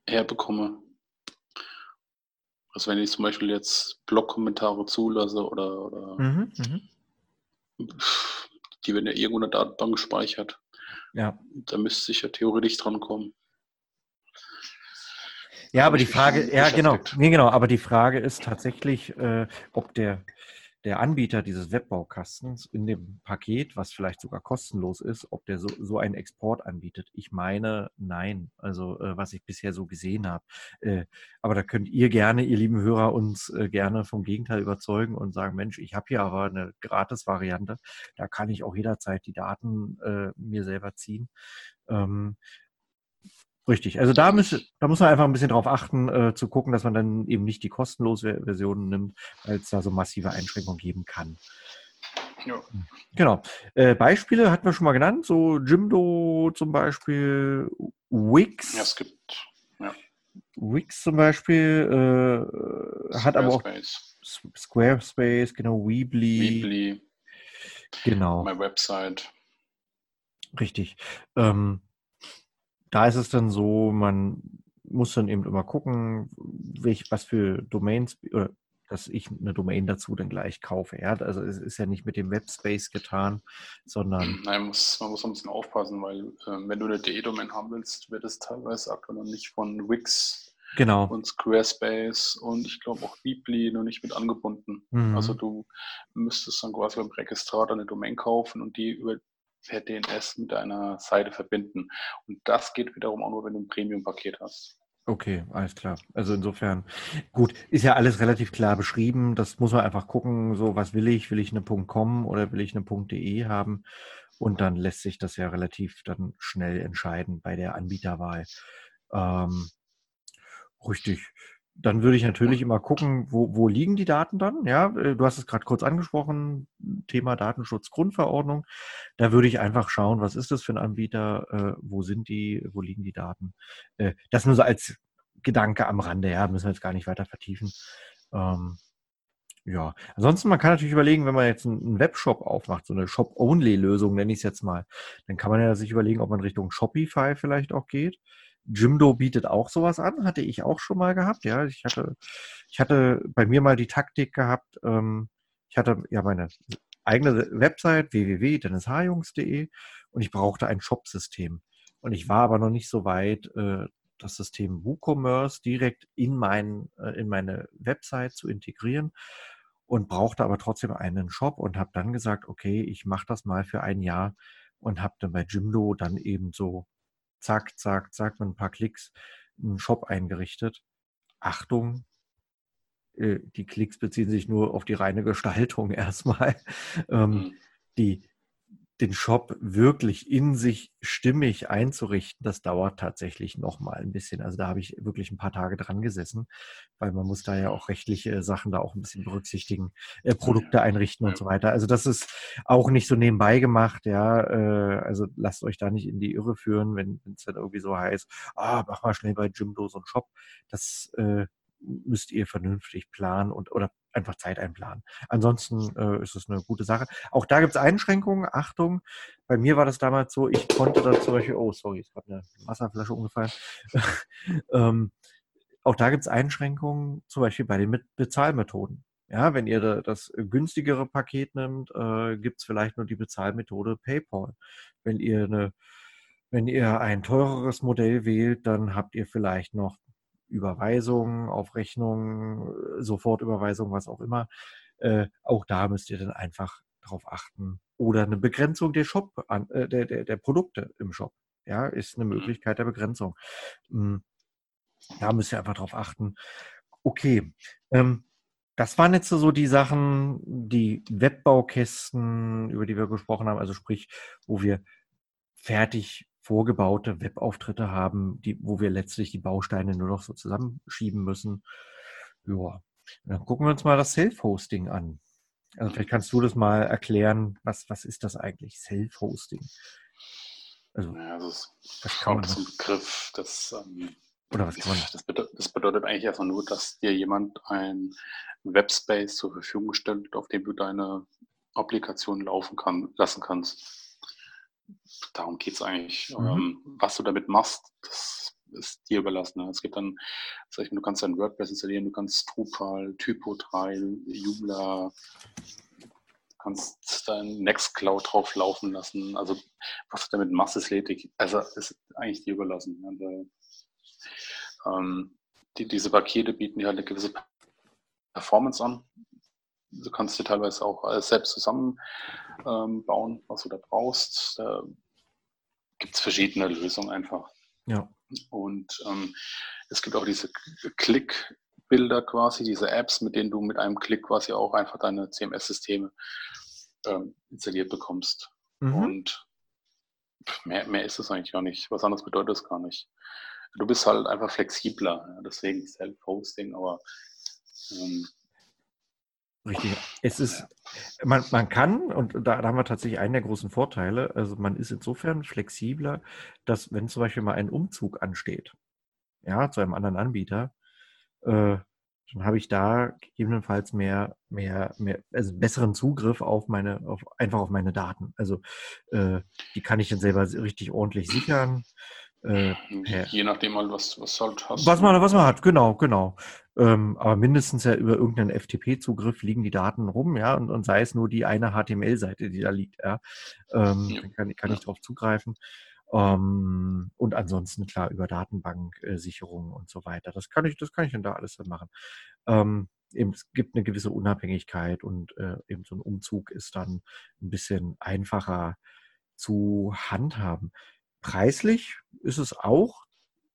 herbekomme. Also wenn ich zum Beispiel jetzt Blog-Kommentare zulasse oder, oder mhm, mhm die werden ja irgendwo in der Datenbank gespeichert. Ja. Da müsste ich ja theoretisch dran kommen. Ja, aber die Frage, ja genau, nee, genau, aber die Frage ist tatsächlich, äh, ob der der Anbieter dieses Webbaukastens in dem Paket, was vielleicht sogar kostenlos ist, ob der so, so einen Export anbietet. Ich meine, nein. Also äh, was ich bisher so gesehen habe. Äh, aber da könnt ihr gerne, ihr lieben Hörer, uns äh, gerne vom Gegenteil überzeugen und sagen, Mensch, ich habe hier aber eine Gratis-Variante. Da kann ich auch jederzeit die Daten äh, mir selber ziehen. Ähm, Richtig. Also da, müsste, da muss man einfach ein bisschen drauf achten, äh, zu gucken, dass man dann eben nicht die kostenlose Version nimmt, weil es da so massive Einschränkungen geben kann. Ja. Genau. Äh, Beispiele hatten wir schon mal genannt, so Jimdo zum Beispiel, Wix. Ja, es gibt, ja. Wix zum Beispiel äh, hat aber auch Squarespace, genau, Weebly. Weebly. Genau. My Website. Richtig. Ähm, da ist es dann so, man muss dann eben immer gucken, welch, was für Domains oder dass ich eine Domain dazu dann gleich kaufe. Ja? Also es ist ja nicht mit dem Webspace getan, sondern. Nein, man muss, man muss ein bisschen aufpassen, weil äh, wenn du eine DE-Domain haben willst, wird es teilweise aktuell noch nicht von Wix genau. und Squarespace und ich glaube auch Weebly noch nicht mit angebunden. Mhm. Also du müsstest dann quasi beim Registrator eine Domain kaufen und die über DNS mit deiner Seite verbinden. Und das geht wiederum auch nur, wenn du ein Premium-Paket hast. Okay, alles klar. Also insofern, gut, ist ja alles relativ klar beschrieben. Das muss man einfach gucken, so was will ich? Will ich eine .com oder will ich eine .de haben? Und dann lässt sich das ja relativ dann schnell entscheiden bei der Anbieterwahl. Ähm, richtig dann würde ich natürlich immer gucken, wo, wo liegen die Daten dann? Ja, äh, du hast es gerade kurz angesprochen, Thema Datenschutzgrundverordnung. Da würde ich einfach schauen, was ist das für ein Anbieter, äh, wo sind die, wo liegen die Daten? Äh, das nur so als Gedanke am Rande, ja, müssen wir jetzt gar nicht weiter vertiefen. Ähm, ja, ansonsten, man kann natürlich überlegen, wenn man jetzt einen Webshop aufmacht, so eine Shop-Only-Lösung, nenne ich es jetzt mal, dann kann man ja sich überlegen, ob man Richtung Shopify vielleicht auch geht. Jimdo bietet auch sowas an, hatte ich auch schon mal gehabt. Ja, ich hatte, ich hatte bei mir mal die Taktik gehabt. Ähm, ich hatte ja meine eigene Website www.dennishjungs.de und ich brauchte ein Shop-System. Und ich war aber noch nicht so weit, äh, das System WooCommerce direkt in, mein, äh, in meine Website zu integrieren und brauchte aber trotzdem einen Shop und habe dann gesagt, okay, ich mache das mal für ein Jahr und habe dann bei Jimdo dann eben so zack, zack, zack, mit ein paar Klicks einen Shop eingerichtet. Achtung, äh, die Klicks beziehen sich nur auf die reine Gestaltung erstmal. Ähm, mhm. Die, den Shop wirklich in sich stimmig einzurichten, das dauert tatsächlich noch mal ein bisschen. Also da habe ich wirklich ein paar Tage dran gesessen, weil man muss da ja auch rechtliche Sachen da auch ein bisschen berücksichtigen, äh, Produkte einrichten und so weiter. Also das ist auch nicht so nebenbei gemacht, ja. Äh, also lasst euch da nicht in die Irre führen, wenn es dann irgendwie so heißt, ah, mach mal schnell bei Jimdo so einen Shop. Das äh, müsst ihr vernünftig planen und oder einfach Zeit einplanen. Ansonsten äh, ist es eine gute Sache. Auch da gibt es Einschränkungen. Achtung, bei mir war das damals so, ich konnte da zum Beispiel, oh sorry, es hat eine Wasserflasche umgefallen. ähm, auch da gibt es Einschränkungen, zum Beispiel bei den Bezahlmethoden. Ja, wenn ihr das günstigere Paket nimmt, äh, gibt es vielleicht nur die Bezahlmethode PayPal. Wenn ihr eine wenn ihr ein teureres Modell wählt, dann habt ihr vielleicht noch Überweisung auf Rechnung, Sofortüberweisung, was auch immer. Äh, auch da müsst ihr dann einfach darauf achten. Oder eine Begrenzung der Shop, äh, der, der, der Produkte im Shop. Ja, ist eine mhm. Möglichkeit der Begrenzung. Hm, da müsst ihr einfach darauf achten. Okay. Ähm, das waren jetzt so die Sachen, die Webbaukästen, über die wir gesprochen haben, also sprich, wo wir fertig vorgebaute Webauftritte haben, die, wo wir letztlich die Bausteine nur noch so zusammenschieben müssen. Ja, dann gucken wir uns mal das Self-Hosting an. Also vielleicht kannst du das mal erklären, was, was ist das eigentlich, Self-Hosting? Also, ja, das ist kaum ein Begriff, das, ähm, oder was kann man? Das bedeutet, das bedeutet eigentlich einfach nur, dass dir jemand ein Webspace zur Verfügung stellt, auf dem du deine Applikation laufen kann, lassen kannst darum geht es eigentlich. Mhm. Ähm, was du damit machst, das ist dir überlassen. Es gibt dann, sag ich mal, du kannst dein WordPress installieren, du kannst Drupal, Typo 3, Joomla, du kannst dein Nextcloud drauf laufen lassen. Also was du damit machst, ist lediglich, also ist eigentlich dir überlassen. Also, ähm, die, diese Pakete bieten dir halt eine gewisse Performance an. Du kannst dir teilweise auch alles selbst zusammenbauen, ähm, was du da brauchst. Da gibt es verschiedene Lösungen einfach. Ja. Und ähm, es gibt auch diese Klickbilder quasi, diese Apps, mit denen du mit einem Klick quasi auch einfach deine CMS-Systeme ähm, installiert bekommst. Mhm. Und mehr, mehr ist es eigentlich gar nicht. Was anderes bedeutet es gar nicht. Du bist halt einfach flexibler, ja, deswegen Self-Hosting, aber ähm, Richtig. Es ist, man, man kann, und da, da, haben wir tatsächlich einen der großen Vorteile, also man ist insofern flexibler, dass wenn zum Beispiel mal ein Umzug ansteht, ja, zu einem anderen Anbieter, äh, dann habe ich da gegebenenfalls mehr, mehr, mehr, also besseren Zugriff auf meine, auf, einfach auf meine Daten. Also äh, die kann ich dann selber richtig ordentlich sichern. Äh, Je nachdem mal, was, was halt hast. Was man, was man hat, genau, genau. Ähm, aber mindestens ja über irgendeinen FTP-Zugriff liegen die Daten rum, ja, und, und sei es nur die eine HTML-Seite, die da liegt, ja. Ähm, ja. Dann kann, kann ich darauf zugreifen. Ähm, und ansonsten klar über Datenbanksicherung und so weiter. Das kann ich, das kann ich dann da alles dann machen. Ähm, eben, es gibt eine gewisse Unabhängigkeit und äh, eben so ein Umzug ist dann ein bisschen einfacher zu handhaben. Preislich ist es auch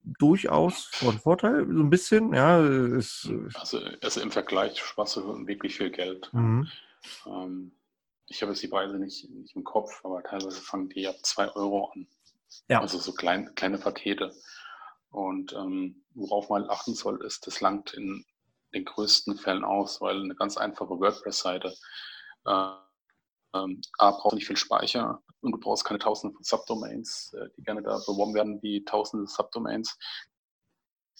durchaus von Vorteil, so ein bisschen, ja. Ist, also, also im Vergleich sparst du wirklich viel Geld. Mhm. Ähm, ich habe jetzt die Preise nicht, nicht, im Kopf, aber teilweise fangen die ab 2 Euro an. Ja. Also so klein, kleine Pakete. Und ähm, worauf man achten soll, ist, das langt in den größten Fällen aus, weil eine ganz einfache WordPress-Seite äh, ähm, A, braucht nicht viel Speicher und du brauchst keine tausende von Subdomains, äh, die gerne da beworben werden, wie tausende Subdomains.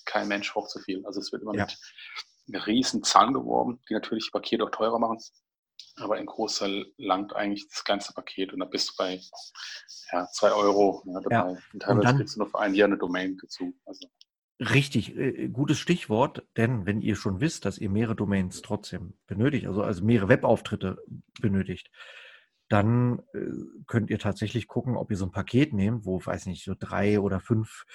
Kein Mensch braucht so viel. Also es wird immer ja. mit riesen Zahlen geworben, die natürlich die Pakete auch teurer machen. Aber im Großteil langt eigentlich das ganze Paket und da bist du bei ja, zwei Euro ja, dabei. Ja. Und teilweise und dann, kriegst du noch für ein Jahr eine Domain dazu. Also. Richtig, äh, gutes Stichwort, denn wenn ihr schon wisst, dass ihr mehrere Domains trotzdem benötigt, also, also mehrere Webauftritte benötigt, dann äh, könnt ihr tatsächlich gucken, ob ihr so ein Paket nehmt, wo, weiß nicht, so drei oder fünf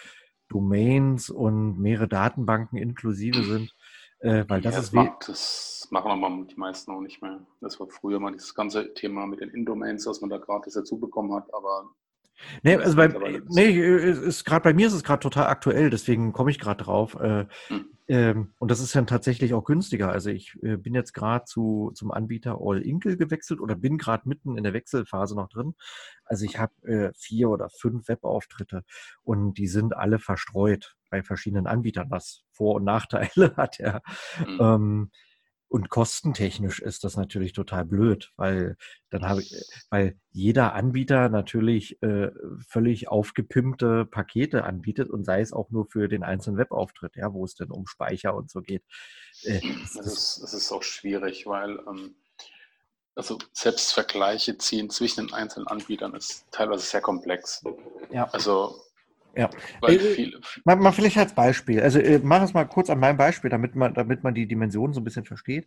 Domains und mehrere Datenbanken inklusive sind. Äh, weil das ja, ist macht, das machen aber die meisten auch nicht mehr. Das war früher mal dieses ganze Thema mit den Indomains, was man da gratis dazu bekommen hat, aber Nee, also bei, nee, ist gerade bei mir ist es gerade total aktuell, deswegen komme ich gerade drauf. Äh, hm. ähm, und das ist dann tatsächlich auch günstiger. Also ich äh, bin jetzt gerade zu, zum Anbieter All Inkle gewechselt oder bin gerade mitten in der Wechselphase noch drin. Also ich habe äh, vier oder fünf Webauftritte und die sind alle verstreut bei verschiedenen Anbietern, was Vor- und Nachteile hat, ja. Mhm. Ähm, und kostentechnisch ist das natürlich total blöd, weil dann habe ich, weil jeder Anbieter natürlich äh, völlig aufgepimpte Pakete anbietet und sei es auch nur für den einzelnen Webauftritt, ja, wo es denn um Speicher und so geht. Äh, das, ist, das ist auch schwierig, weil ähm, also Selbstvergleiche ziehen zwischen den einzelnen Anbietern ist teilweise sehr komplex. Ja. Also ja. Weil äh, viel, mal, mal, vielleicht als Beispiel. Also äh, mach es mal kurz an meinem Beispiel, damit man, damit man die Dimensionen so ein bisschen versteht.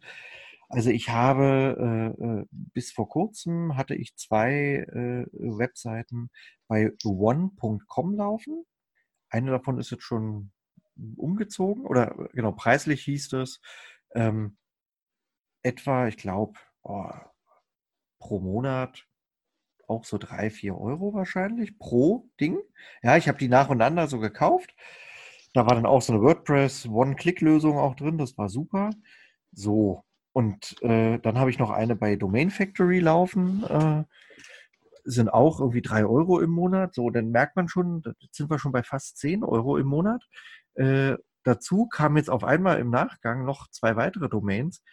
Also ich habe äh, äh bis vor kurzem hatte ich zwei äh, Webseiten bei one.com laufen. Eine davon ist jetzt schon umgezogen oder genau preislich hieß es ähm, etwa, ich glaube, oh, pro Monat auch so drei, vier Euro wahrscheinlich pro Ding. Ja, ich habe die nacheinander so gekauft. Da war dann auch so eine WordPress One-Click-Lösung auch drin. Das war super. So. Und äh, dann habe ich noch eine bei Domain Factory laufen. Äh, sind auch irgendwie drei Euro im Monat. So, dann merkt man schon, sind wir schon bei fast zehn Euro im Monat. Äh, dazu kamen jetzt auf einmal im Nachgang noch zwei weitere Domains.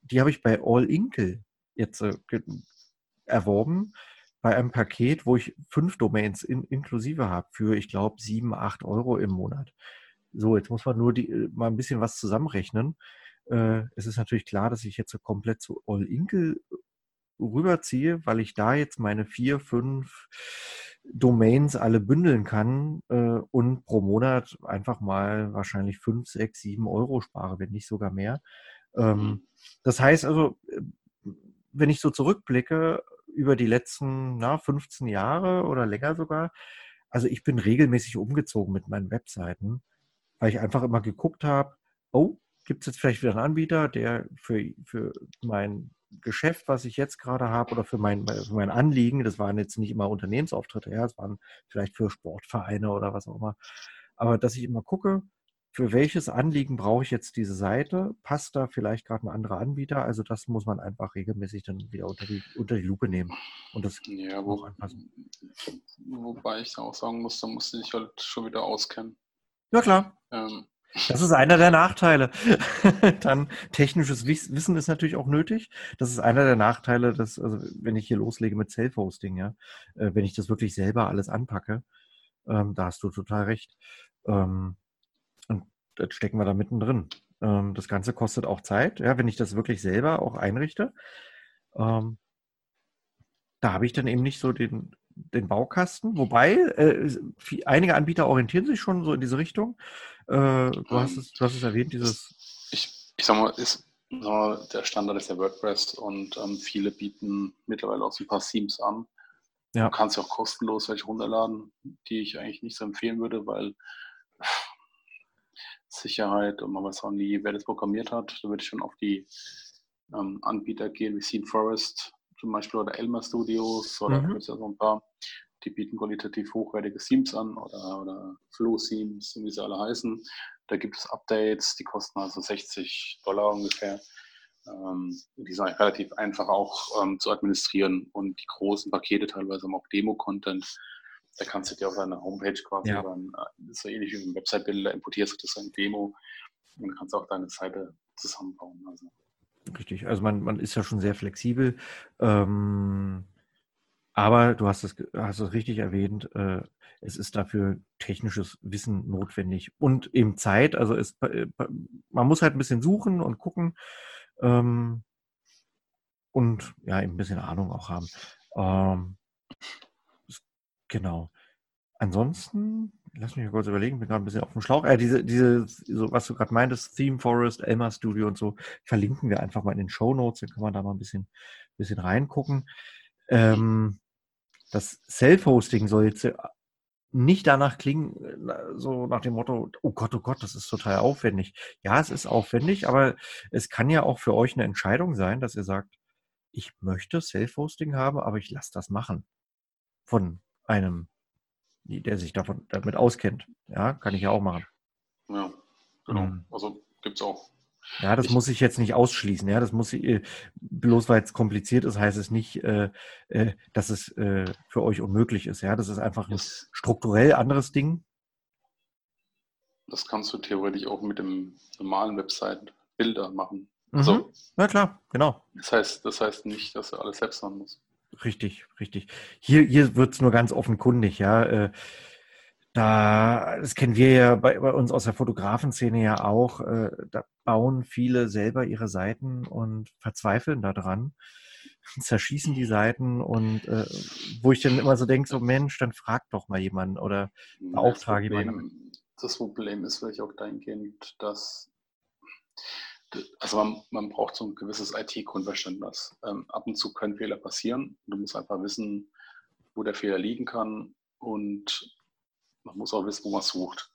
Die habe ich bei All Inkle jetzt äh, erworben bei einem Paket, wo ich fünf Domains in, inklusive habe, für, ich glaube, sieben, acht Euro im Monat. So, jetzt muss man nur die, äh, mal ein bisschen was zusammenrechnen. Äh, es ist natürlich klar, dass ich jetzt so komplett zu All Inkle rüberziehe, weil ich da jetzt meine vier, fünf Domains alle bündeln kann äh, und pro Monat einfach mal wahrscheinlich fünf, sechs, sieben Euro spare, wenn nicht sogar mehr. Ähm, mhm. das heißt also, äh, wenn ich so zurückblicke, über die letzten na, 15 Jahre oder länger sogar. Also ich bin regelmäßig umgezogen mit meinen Webseiten, weil ich einfach immer geguckt habe, oh, gibt es jetzt vielleicht wieder einen Anbieter, der für, für mein Geschäft, was ich jetzt gerade habe, oder für mein, für mein Anliegen, das waren jetzt nicht immer Unternehmensauftritte, ja, es waren vielleicht für Sportvereine oder was auch immer, aber dass ich immer gucke, für welches Anliegen brauche ich jetzt diese Seite? Passt da vielleicht gerade ein anderer Anbieter? Also das muss man einfach regelmäßig dann wieder unter die, unter die Lupe nehmen und das ja, wo, anpassen. Wobei ich auch sagen muss, da musst du dich halt schon wieder auskennen. Ja klar. Ähm, das ist einer der Nachteile. Dann technisches Wissen ist natürlich auch nötig. Das ist einer der Nachteile, dass, also wenn ich hier loslege mit Self-Hosting, ja, äh, wenn ich das wirklich selber alles anpacke, ähm, da hast du total recht. Ähm, das stecken wir da mittendrin. Ähm, das Ganze kostet auch Zeit, ja, wenn ich das wirklich selber auch einrichte. Ähm, da habe ich dann eben nicht so den, den Baukasten, wobei äh, einige Anbieter orientieren sich schon so in diese Richtung. Äh, du, hast es, du hast es erwähnt, dieses. Ich, ich sag mal, ist, sag mal, der Standard ist ja WordPress und ähm, viele bieten mittlerweile auch so ein paar Themes an. Ja. Du kannst ja auch kostenlos welche runterladen, die ich eigentlich nicht so empfehlen würde, weil Sicherheit und man weiß auch nie, wer das programmiert hat. Da würde ich schon auf die ähm, Anbieter gehen, wie Scene Forest zum Beispiel oder Elmer Studios oder mhm. gibt es ja so ein paar, die bieten qualitativ hochwertige Themes an oder, oder Flow-Themes, wie sie alle heißen. Da gibt es Updates, die kosten also 60 Dollar ungefähr. Ähm, die sind relativ einfach auch ähm, zu administrieren und die großen Pakete teilweise haben auch Demo-Content. Da kannst du dir auf deine Homepage quasi, ja. dann, äh, so ähnlich wie ein Website-Bilder, importierst du das ein Demo und kannst auch deine Seite zusammenbauen. Also. Richtig, also man, man ist ja schon sehr flexibel. Ähm, aber du hast es, hast es richtig erwähnt, äh, es ist dafür technisches Wissen notwendig und eben Zeit. Also es, äh, man muss halt ein bisschen suchen und gucken ähm, und ja, eben ein bisschen Ahnung auch haben. Ähm, genau. Ansonsten lass mich mal kurz überlegen, bin gerade ein bisschen auf dem Schlauch. Äh, diese, diese, so, was du gerade meintest, Theme Forest, Elmer Studio und so, verlinken wir einfach mal in den Show Notes, dann kann man da mal ein bisschen, bisschen reingucken. Ähm, das Self-Hosting soll jetzt äh, nicht danach klingen, äh, so nach dem Motto, oh Gott, oh Gott, das ist total aufwendig. Ja, es ist aufwendig, aber es kann ja auch für euch eine Entscheidung sein, dass ihr sagt, ich möchte Self-Hosting haben, aber ich lasse das machen. Von einem der sich davon, damit auskennt. Ja, kann ich ja auch machen. Ja, genau. Mhm. Also gibt es auch. Ja, das ich, muss ich jetzt nicht ausschließen. Ja, das muss ich, äh, bloß weil es kompliziert ist, heißt es nicht, äh, äh, dass es äh, für euch unmöglich ist. Ja, das ist einfach ein das, strukturell anderes Ding. Das kannst du theoretisch auch mit dem normalen Website Bilder machen. Mhm. Also, ja klar, genau. Das heißt, das heißt nicht, dass du alles selbst machen musst. Richtig, richtig. Hier, hier wird es nur ganz offenkundig, ja. Äh, da, das kennen wir ja bei, bei uns aus der Fotografenszene ja auch, äh, da bauen viele selber ihre Seiten und verzweifeln daran, zerschießen die Seiten und äh, wo ich dann immer so denke, so Mensch, dann frag doch mal jemanden oder beauftrage jemanden. Das Problem ist vielleicht auch dahingehend, dass also man, man braucht so ein gewisses IT-Grundverständnis. Ähm, ab und zu können Fehler passieren. Du musst einfach wissen, wo der Fehler liegen kann und man muss auch wissen, wo man sucht.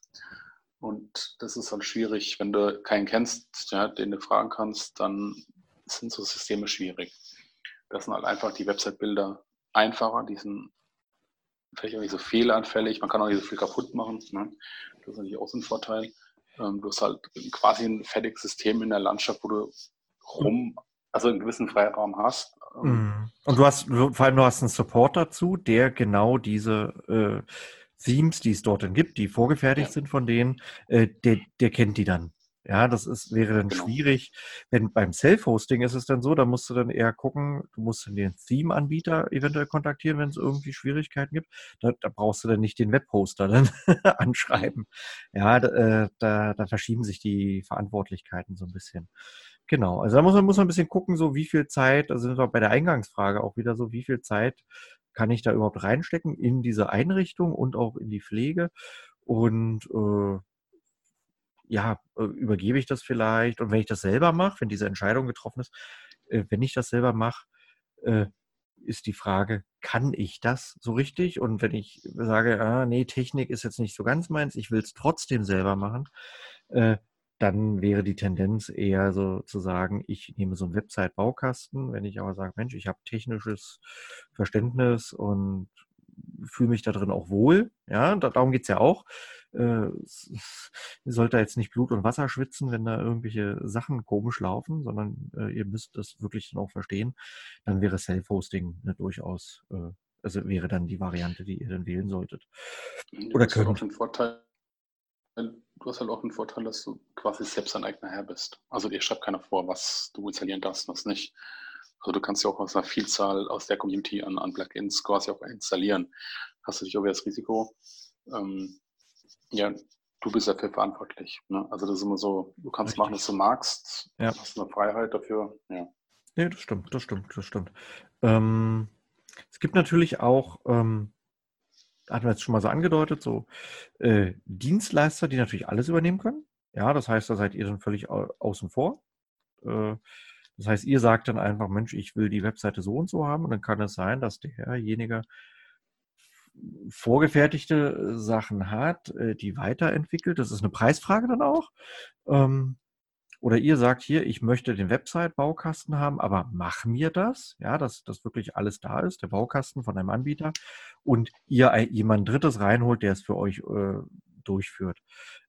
Und das ist halt schwierig, wenn du keinen kennst, ja, den du fragen kannst, dann sind so Systeme schwierig. Das sind halt einfach die Website-Bilder einfacher, die sind vielleicht auch nicht so fehleranfällig, man kann auch nicht so viel kaputt machen. Ne? Das ist natürlich auch so ein Vorteil. Ähm, du hast halt quasi ein fertiges System in der Landschaft, wo du rum, also einen gewissen Freiraum hast. Ähm. Mhm. Und du hast, vor allem du hast einen Support dazu, der genau diese äh, Themes, die es dort dann gibt, die vorgefertigt ja. sind von denen, äh, der, der kennt die dann. Ja, das ist, wäre dann genau. schwierig. Wenn beim Self-Hosting ist es dann so, da musst du dann eher gucken, du musst dann den Theme-Anbieter eventuell kontaktieren, wenn es irgendwie Schwierigkeiten gibt. Da, da, brauchst du dann nicht den Webhoster dann anschreiben. Ja, da, äh, da, da verschieben sich die Verantwortlichkeiten so ein bisschen. Genau, also da muss man, muss man ein bisschen gucken, so wie viel Zeit, da sind wir bei der Eingangsfrage auch wieder so, wie viel Zeit kann ich da überhaupt reinstecken in diese Einrichtung und auch in die Pflege. Und äh, ja, äh, übergebe ich das vielleicht? Und wenn ich das selber mache, wenn diese Entscheidung getroffen ist, äh, wenn ich das selber mache, äh, ist die Frage, kann ich das so richtig? Und wenn ich sage, ah, nee, Technik ist jetzt nicht so ganz meins, ich will es trotzdem selber machen, dann wäre die Tendenz eher so zu sagen, ich nehme so einen Website-Baukasten. Wenn ich aber sage, Mensch, ich habe technisches Verständnis und fühle mich da drin auch wohl, ja, darum geht es ja auch. Äh, ihr sollt da jetzt nicht Blut und Wasser schwitzen, wenn da irgendwelche Sachen komisch laufen, sondern äh, ihr müsst das wirklich dann auch verstehen. Dann wäre Self-Hosting ne, durchaus, äh, also wäre dann die Variante, die ihr dann wählen solltet. Oder könnt. Den Vorteil, du hast halt auch den Vorteil, dass du quasi selbst ein eigener Herr bist. Also dir schreibt keiner vor, was du installieren darfst und was nicht. Also du kannst ja auch aus einer Vielzahl aus der Community an, an Plugins quasi auch installieren. Hast du dich auch wieder das Risiko. Ähm, ja, du bist dafür verantwortlich. Ne? Also das ist immer so, du kannst Richtig. machen, was du magst, ja. hast eine Freiheit dafür. Ja. Nee, das stimmt, das stimmt, das stimmt. Ähm, es gibt natürlich auch ähm, hatten wir jetzt schon mal so angedeutet, so äh, Dienstleister, die natürlich alles übernehmen können. Ja, das heißt, da seid ihr dann völlig au außen vor. Äh, das heißt, ihr sagt dann einfach, Mensch, ich will die Webseite so und so haben und dann kann es sein, dass derjenige vorgefertigte Sachen hat, äh, die weiterentwickelt. Das ist eine Preisfrage dann auch. Ähm, oder ihr sagt hier, ich möchte den Website-Baukasten haben, aber mach mir das, ja, dass das wirklich alles da ist, der Baukasten von einem Anbieter, und ihr jemand Drittes reinholt, der es für euch äh, durchführt.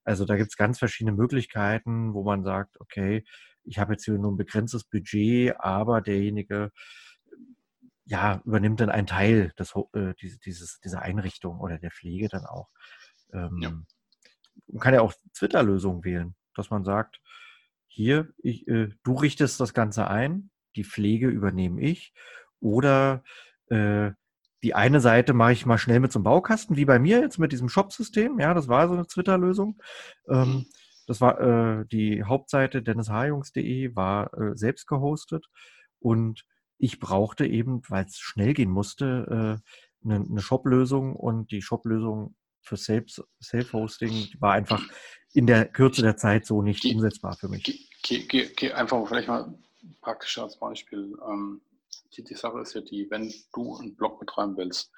Also da gibt es ganz verschiedene Möglichkeiten, wo man sagt, okay, ich habe jetzt hier nur ein begrenztes Budget, aber derjenige ja, übernimmt dann einen Teil des, äh, dieses, dieser Einrichtung oder der Pflege dann auch. Ähm, ja. Man kann ja auch Twitter-Lösungen wählen, dass man sagt, hier, ich, äh, du richtest das Ganze ein, die Pflege übernehme ich. Oder äh, die eine Seite mache ich mal schnell mit so einem Baukasten, wie bei mir jetzt mit diesem Shop-System. Ja, das war so eine Twitter-Lösung. Ähm, mhm. Das war äh, die Hauptseite dennishajungs.de, war äh, selbst gehostet. Und ich brauchte eben, weil es schnell gehen musste, äh, eine, eine Shop-Lösung. Und die Shop-Lösung für Self-Hosting war einfach in der Kürze der Zeit so nicht geh, umsetzbar für mich. Geh, geh, geh, einfach vielleicht mal praktisch als Beispiel. Ähm, die, die Sache ist ja die, wenn du einen Blog betreiben willst,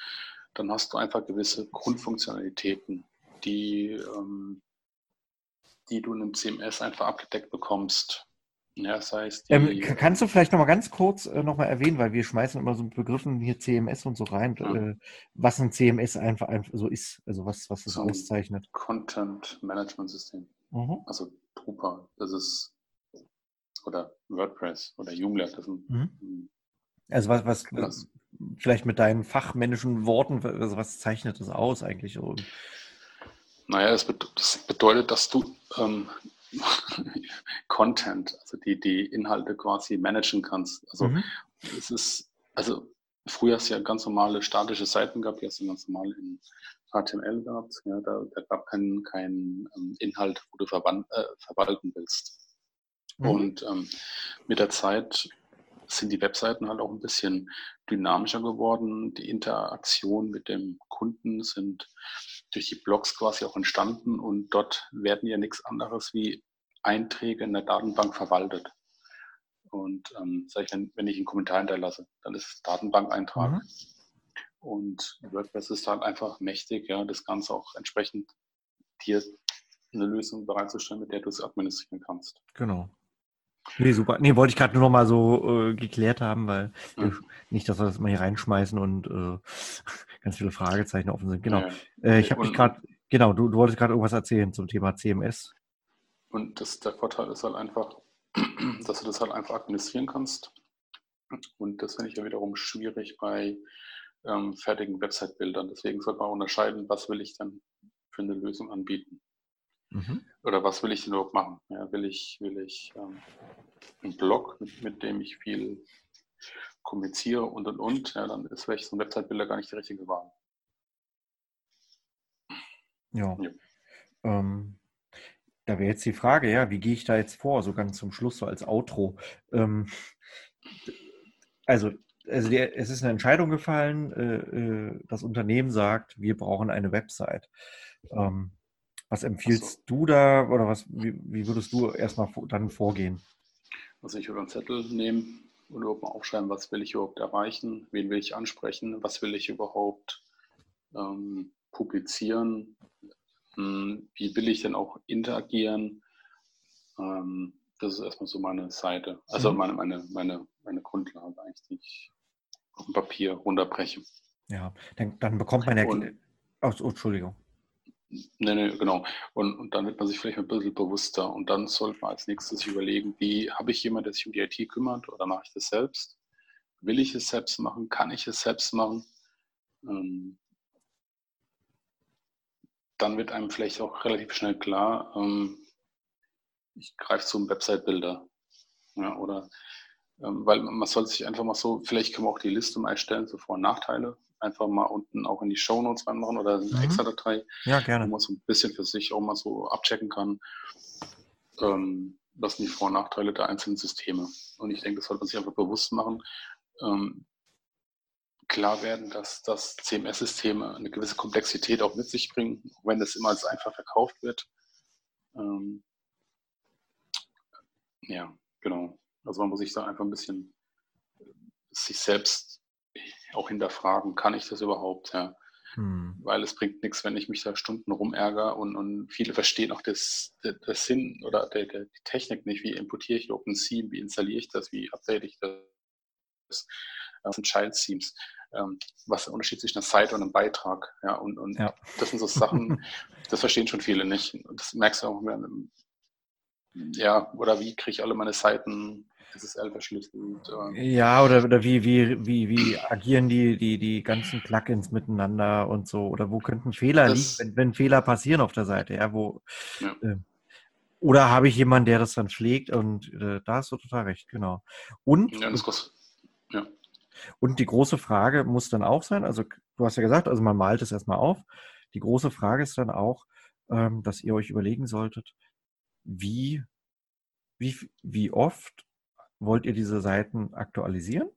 dann hast du einfach gewisse Grundfunktionalitäten, die, ähm, die du in einem CMS einfach abgedeckt bekommst. Ja, das heißt, ähm, kannst du vielleicht noch mal ganz kurz äh, noch mal erwähnen, weil wir schmeißen immer so Begriffen hier CMS und so rein, ja. äh, was ein CMS einfach, einfach so ist, also was, was es so auszeichnet. Content Management System. Mhm. Also Drupal, das ist oder WordPress oder Joomla, das sind mhm. Also was, was das. vielleicht mit deinen fachmännischen Worten, also was zeichnet das aus eigentlich? Naja, das, bedeutet, dass du ähm, Content, also die, die Inhalte quasi managen kannst. Also mhm. es ist, also früher hast du ja ganz normale statische Seiten gehabt, die hast du ganz normal in HTML gehabt. Ja, da, da gab keinen kein, ähm, Inhalt, wo du verwand, äh, verwalten willst. Mhm. Und ähm, mit der Zeit sind die Webseiten halt auch ein bisschen dynamischer geworden. Die Interaktion mit dem Kunden sind durch die Blogs quasi auch entstanden und dort werden ja nichts anderes wie Einträge in der Datenbank verwaltet. Und ähm, sag ich, wenn, wenn ich einen Kommentar hinterlasse, dann ist es Datenbankeintrag. Mhm. Und WordPress ist halt einfach mächtig, ja, das Ganze auch entsprechend dir eine Lösung bereitzustellen, mit der du es administrieren kannst. Genau. Nee, super. Nee, wollte ich gerade nur noch mal so äh, geklärt haben, weil mhm. nicht, dass wir das mal hier reinschmeißen und äh, ganz viele Fragezeichen offen sind. Genau. Ja. Äh, ich habe mich gerade, genau, du, du wolltest gerade irgendwas erzählen zum Thema CMS. Und das, der Vorteil ist halt einfach, dass du das halt einfach administrieren kannst. Und das finde ich ja wiederum schwierig bei ähm, fertigen Website-Bildern. Deswegen sollte man unterscheiden, was will ich denn für eine Lösung anbieten. Mhm. Oder was will ich denn überhaupt machen? Ja, will ich, will ich ähm, einen Blog, mit, mit, dem ich viel kommuniziere und und und, ja, dann ist vielleicht so ein Website-Bilder gar nicht die richtige Wahl. Ja. ja. Ähm, da wäre jetzt die Frage, ja, wie gehe ich da jetzt vor, so ganz zum Schluss, so als Outro. Ähm, also, also der, es ist eine Entscheidung gefallen, äh, äh, das Unternehmen sagt, wir brauchen eine Website. Ähm, was empfiehlst so. du da oder was, wie, wie würdest du erstmal dann vorgehen? Also ich würde einen Zettel nehmen und überhaupt mal aufschreiben, was will ich überhaupt erreichen, wen will ich ansprechen, was will ich überhaupt ähm, publizieren, hm, wie will ich denn auch interagieren. Ähm, das ist erstmal so meine Seite, also mhm. meine, meine, meine, meine Grundlage eigentlich, die ich auf dem Papier runterbreche. Ja, dann, dann bekommt man ja. Und, oh, Entschuldigung. Nee, nee, genau. Und, und dann wird man sich vielleicht ein bisschen bewusster. Und dann sollte man als nächstes überlegen, wie habe ich jemanden, der sich um die IT kümmert oder mache ich das selbst? Will ich es selbst machen? Kann ich es selbst machen? Ähm, dann wird einem vielleicht auch relativ schnell klar, ähm, ich greife zum Website-Builder. Ja, oder ähm, weil man soll sich einfach mal so, vielleicht können wir auch die Liste mal erstellen, so Vor- und Nachteile einfach mal unten auch in die Show Notes reinmachen oder eine mhm. extra Datei, ja, gerne. wo man so ein bisschen für sich auch mal so abchecken kann, ähm, was sind die Vor- und Nachteile der einzelnen Systeme. Und ich denke, das sollte man sich einfach bewusst machen. Ähm, klar werden, dass, dass CMS-Systeme eine gewisse Komplexität auch mit sich bringen, auch wenn das immer als einfach verkauft wird. Ähm, ja, genau. Also man muss sich da einfach ein bisschen sich selbst auch hinterfragen, kann ich das überhaupt? Ja. Hm. Weil es bringt nichts, wenn ich mich da Stunden rumärgere und, und viele verstehen auch das, das Sinn oder der, der, die Technik nicht. Wie importiere ich OpenSea, wie installiere ich das, wie update ich das? Das sind Child Themes. Ähm, was der Unterschied zwischen einer Seite und einem Beitrag? Ja, und, und ja. das sind so Sachen, das verstehen schon viele nicht. Und das merkst du auch, ja, oder wie kriege ich alle meine Seiten SSL verschlüsselt. Äh. Ja, oder, oder wie, wie, wie, wie agieren die, die, die ganzen Plugins miteinander und so? Oder wo könnten Fehler das, liegen, wenn, wenn Fehler passieren auf der Seite? Ja, wo, ja. Äh, oder habe ich jemanden, der das dann pflegt? Und äh, da hast du total recht, genau. Und, ja, das ja. und die große Frage muss dann auch sein, also du hast ja gesagt, also man malt es erstmal auf. Die große Frage ist dann auch, ähm, dass ihr euch überlegen solltet, wie, wie, wie oft wollt ihr diese Seiten aktualisieren?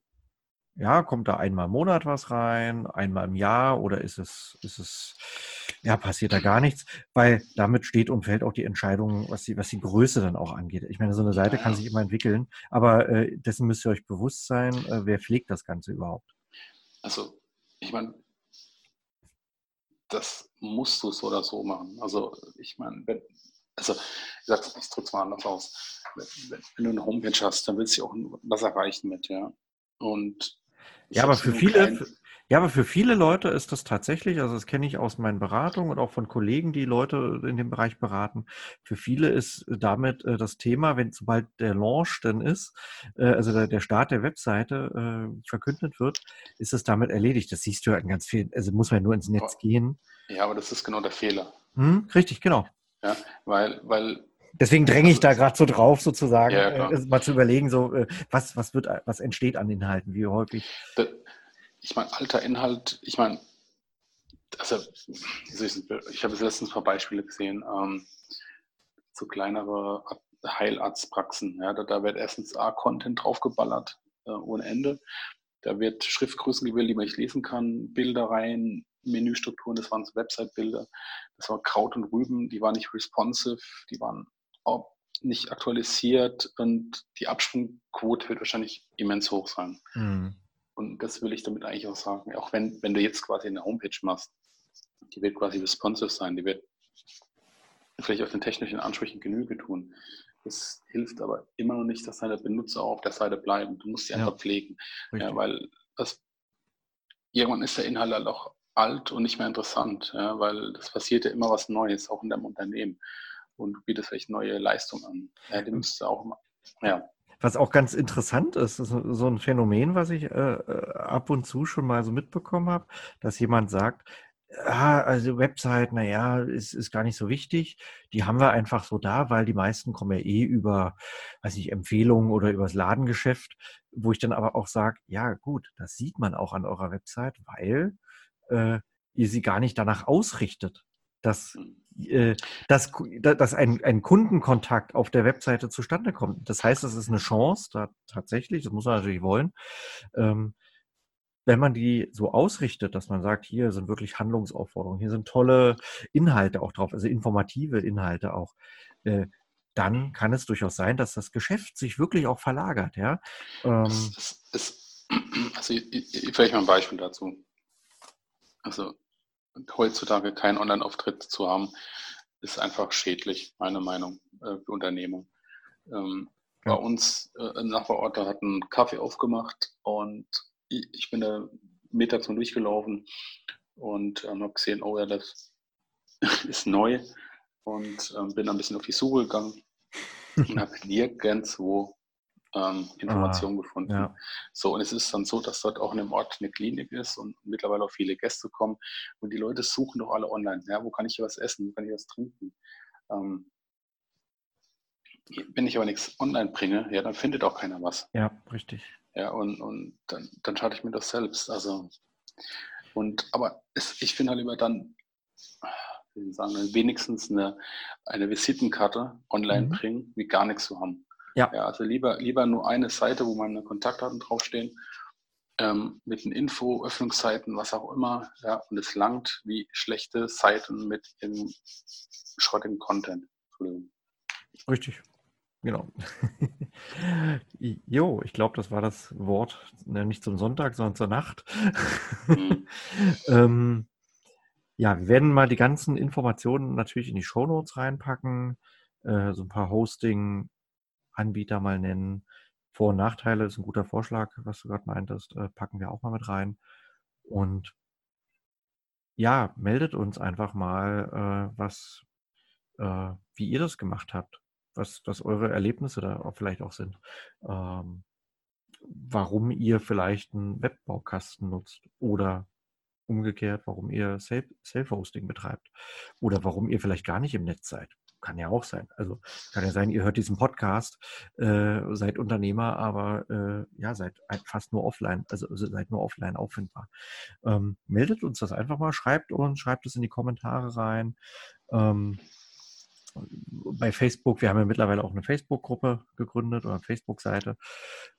Ja, kommt da einmal im Monat was rein, einmal im Jahr oder ist es, ist es, ja, passiert da gar nichts? Weil damit steht und fällt auch die Entscheidung, was die, was die Größe dann auch angeht. Ich meine, so eine Seite kann sich immer entwickeln, aber äh, dessen müsst ihr euch bewusst sein, äh, wer pflegt das Ganze überhaupt? Also, ich meine, das musst du so oder so machen. Also, ich meine, wenn, also, ich, sag's, ich drücke es mal anders aus. Wenn, du eine Homepage hast, dann willst du auch was erreichen mit, ja. Und ja, aber für viele, kein... ja, aber für viele Leute ist das tatsächlich, also das kenne ich aus meinen Beratungen und auch von Kollegen, die Leute in dem Bereich beraten. Für viele ist damit äh, das Thema, wenn sobald der Launch dann ist, äh, also der, der, Start der Webseite äh, verkündet wird, ist es damit erledigt. Das siehst du ja in ganz vielen, also muss man nur ins Netz gehen. Ja, aber das ist genau der Fehler. Hm, richtig, genau. Ja, weil, weil Deswegen dränge ich da gerade so drauf, sozusagen, ja, äh, mal zu überlegen, so äh, was, was wird, was entsteht an Inhalten, wie häufig. Ich meine, alter Inhalt, ich meine, also ich habe jetzt letztens ein paar Beispiele gesehen, ähm, so kleinere Heilarztpraxen, ja, da, da wird erstens A-Content draufgeballert äh, ohne Ende. Da wird Schriftgrößen gewählt, die man nicht lesen kann, Bilder rein, Menüstrukturen, das waren so Website-Bilder, das war Kraut und Rüben, die waren nicht responsive, die waren auch nicht aktualisiert und die Absprungquote wird wahrscheinlich immens hoch sein. Mhm. Und das will ich damit eigentlich auch sagen. Auch wenn, wenn du jetzt quasi eine Homepage machst, die wird quasi responsive sein, die wird vielleicht auf den technischen Ansprüchen Genüge tun. Das hilft aber immer noch nicht, dass deine Benutzer auch auf der Seite bleiben. Du musst sie einfach ja. pflegen. Ja, weil das, irgendwann ist der Inhalt halt auch alt und nicht mehr interessant, ja, weil das passiert ja immer was Neues, auch in deinem Unternehmen. Und du bietest vielleicht neue Leistungen an. Ja, die müsst du auch mal, ja. Was auch ganz interessant ist, ist so ein Phänomen, was ich äh, äh, ab und zu schon mal so mitbekommen habe, dass jemand sagt, ah, also Website, naja, ist, ist gar nicht so wichtig. Die haben wir einfach so da, weil die meisten kommen ja eh über, weiß ich, Empfehlungen oder übers Ladengeschäft, wo ich dann aber auch sage, ja gut, das sieht man auch an eurer Website, weil äh, ihr sie gar nicht danach ausrichtet, dass, äh, dass, dass ein, ein Kundenkontakt auf der Webseite zustande kommt. Das heißt, es ist eine Chance, da tatsächlich, das muss man natürlich wollen, ähm, wenn man die so ausrichtet, dass man sagt, hier sind wirklich Handlungsaufforderungen, hier sind tolle Inhalte auch drauf, also informative Inhalte auch, äh, dann kann es durchaus sein, dass das Geschäft sich wirklich auch verlagert. Ja? Ähm, es, es, also vielleicht mal ein Beispiel dazu. Also heutzutage keinen Online-Auftritt zu haben, ist einfach schädlich, meine Meinung, äh, für Unternehmen. Ähm, ja. Bei uns äh, im Nachbarort, da hat ein Kaffee aufgemacht und ich, ich bin da mittags mal durchgelaufen und ähm, habe gesehen, oh ja, das ist neu und ähm, bin ein bisschen auf die Suche gegangen und habe nirgendwo ähm, Informationen ah, gefunden. Ja. So, und es ist dann so, dass dort auch in dem Ort eine Klinik ist und mittlerweile auch viele Gäste kommen und die Leute suchen doch alle online. Ja, wo kann ich hier was essen? Wo kann ich was trinken? Ähm, wenn ich aber nichts online bringe, ja, dann findet auch keiner was. Ja, richtig. Ja, und, und dann, dann schade ich mir das selbst. Also, und aber es, ich finde halt lieber dann, wie sagen, wenigstens eine, eine Visitenkarte online mhm. bringen, wie gar nichts zu haben. Ja. ja. Also lieber, lieber nur eine Seite, wo meine Kontaktdaten draufstehen, ähm, mit den Info, Öffnungszeiten, was auch immer. Ja, und es langt wie schlechte Seiten mit dem schrottigen Content. Richtig. Genau. jo, ich glaube, das war das Wort ne, nicht zum Sonntag, sondern zur Nacht. Mhm. ähm, ja, wir werden mal die ganzen Informationen natürlich in die Shownotes reinpacken, äh, so ein paar Hosting-Anbieter mal nennen. Vor- und Nachteile ist ein guter Vorschlag, was du gerade meintest, äh, packen wir auch mal mit rein. Und ja, meldet uns einfach mal, äh, was, äh, wie ihr das gemacht habt was, was eure Erlebnisse da auch vielleicht auch sind. Ähm, warum ihr vielleicht einen Webbaukasten nutzt oder umgekehrt, warum ihr Self-Hosting betreibt oder warum ihr vielleicht gar nicht im Netz seid. Kann ja auch sein. Also kann ja sein, ihr hört diesen Podcast, äh, seid Unternehmer, aber äh, ja, seid fast nur offline, also, also seid nur offline auffindbar. Ähm, meldet uns das einfach mal, schreibt uns, schreibt es in die Kommentare rein. Ähm, bei Facebook, wir haben ja mittlerweile auch eine Facebook-Gruppe gegründet oder eine Facebook-Seite.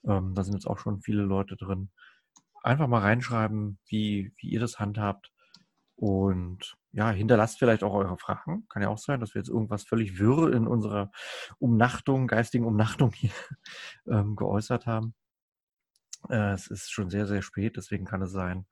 Ähm, da sind jetzt auch schon viele Leute drin. Einfach mal reinschreiben, wie, wie ihr das handhabt. Und ja, hinterlasst vielleicht auch eure Fragen. Kann ja auch sein, dass wir jetzt irgendwas völlig wirr in unserer Umnachtung, geistigen Umnachtung hier ähm, geäußert haben. Äh, es ist schon sehr, sehr spät, deswegen kann es sein,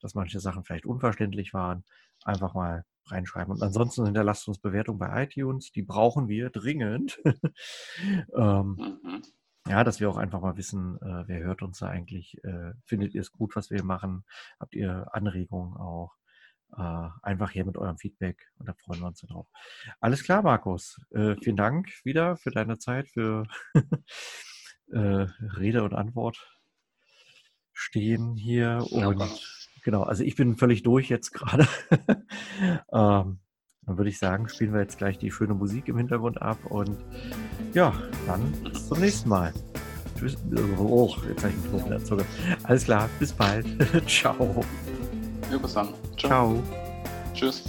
dass manche Sachen vielleicht unverständlich waren. Einfach mal reinschreiben. Und ansonsten hinterlasst uns Bewertungen bei iTunes. Die brauchen wir dringend. ähm, mhm. Ja, dass wir auch einfach mal wissen, äh, wer hört uns da eigentlich. Äh, findet ihr es gut, was wir machen? Habt ihr Anregungen auch? Äh, einfach hier mit eurem Feedback und da freuen wir uns drauf. Alles klar, Markus. Äh, vielen Dank wieder für deine Zeit, für äh, Rede und Antwort stehen hier. Und Genau, also ich bin völlig durch jetzt gerade. ähm, dann würde ich sagen, spielen wir jetzt gleich die schöne Musik im Hintergrund ab und ja, dann bis zum nächsten Mal. Tschüss. Oh, jetzt habe ich einen Knoten in der Zunge. Alles klar, bis bald. Ciao. Ja, bis dann. Ciao. Ciao. Tschüss.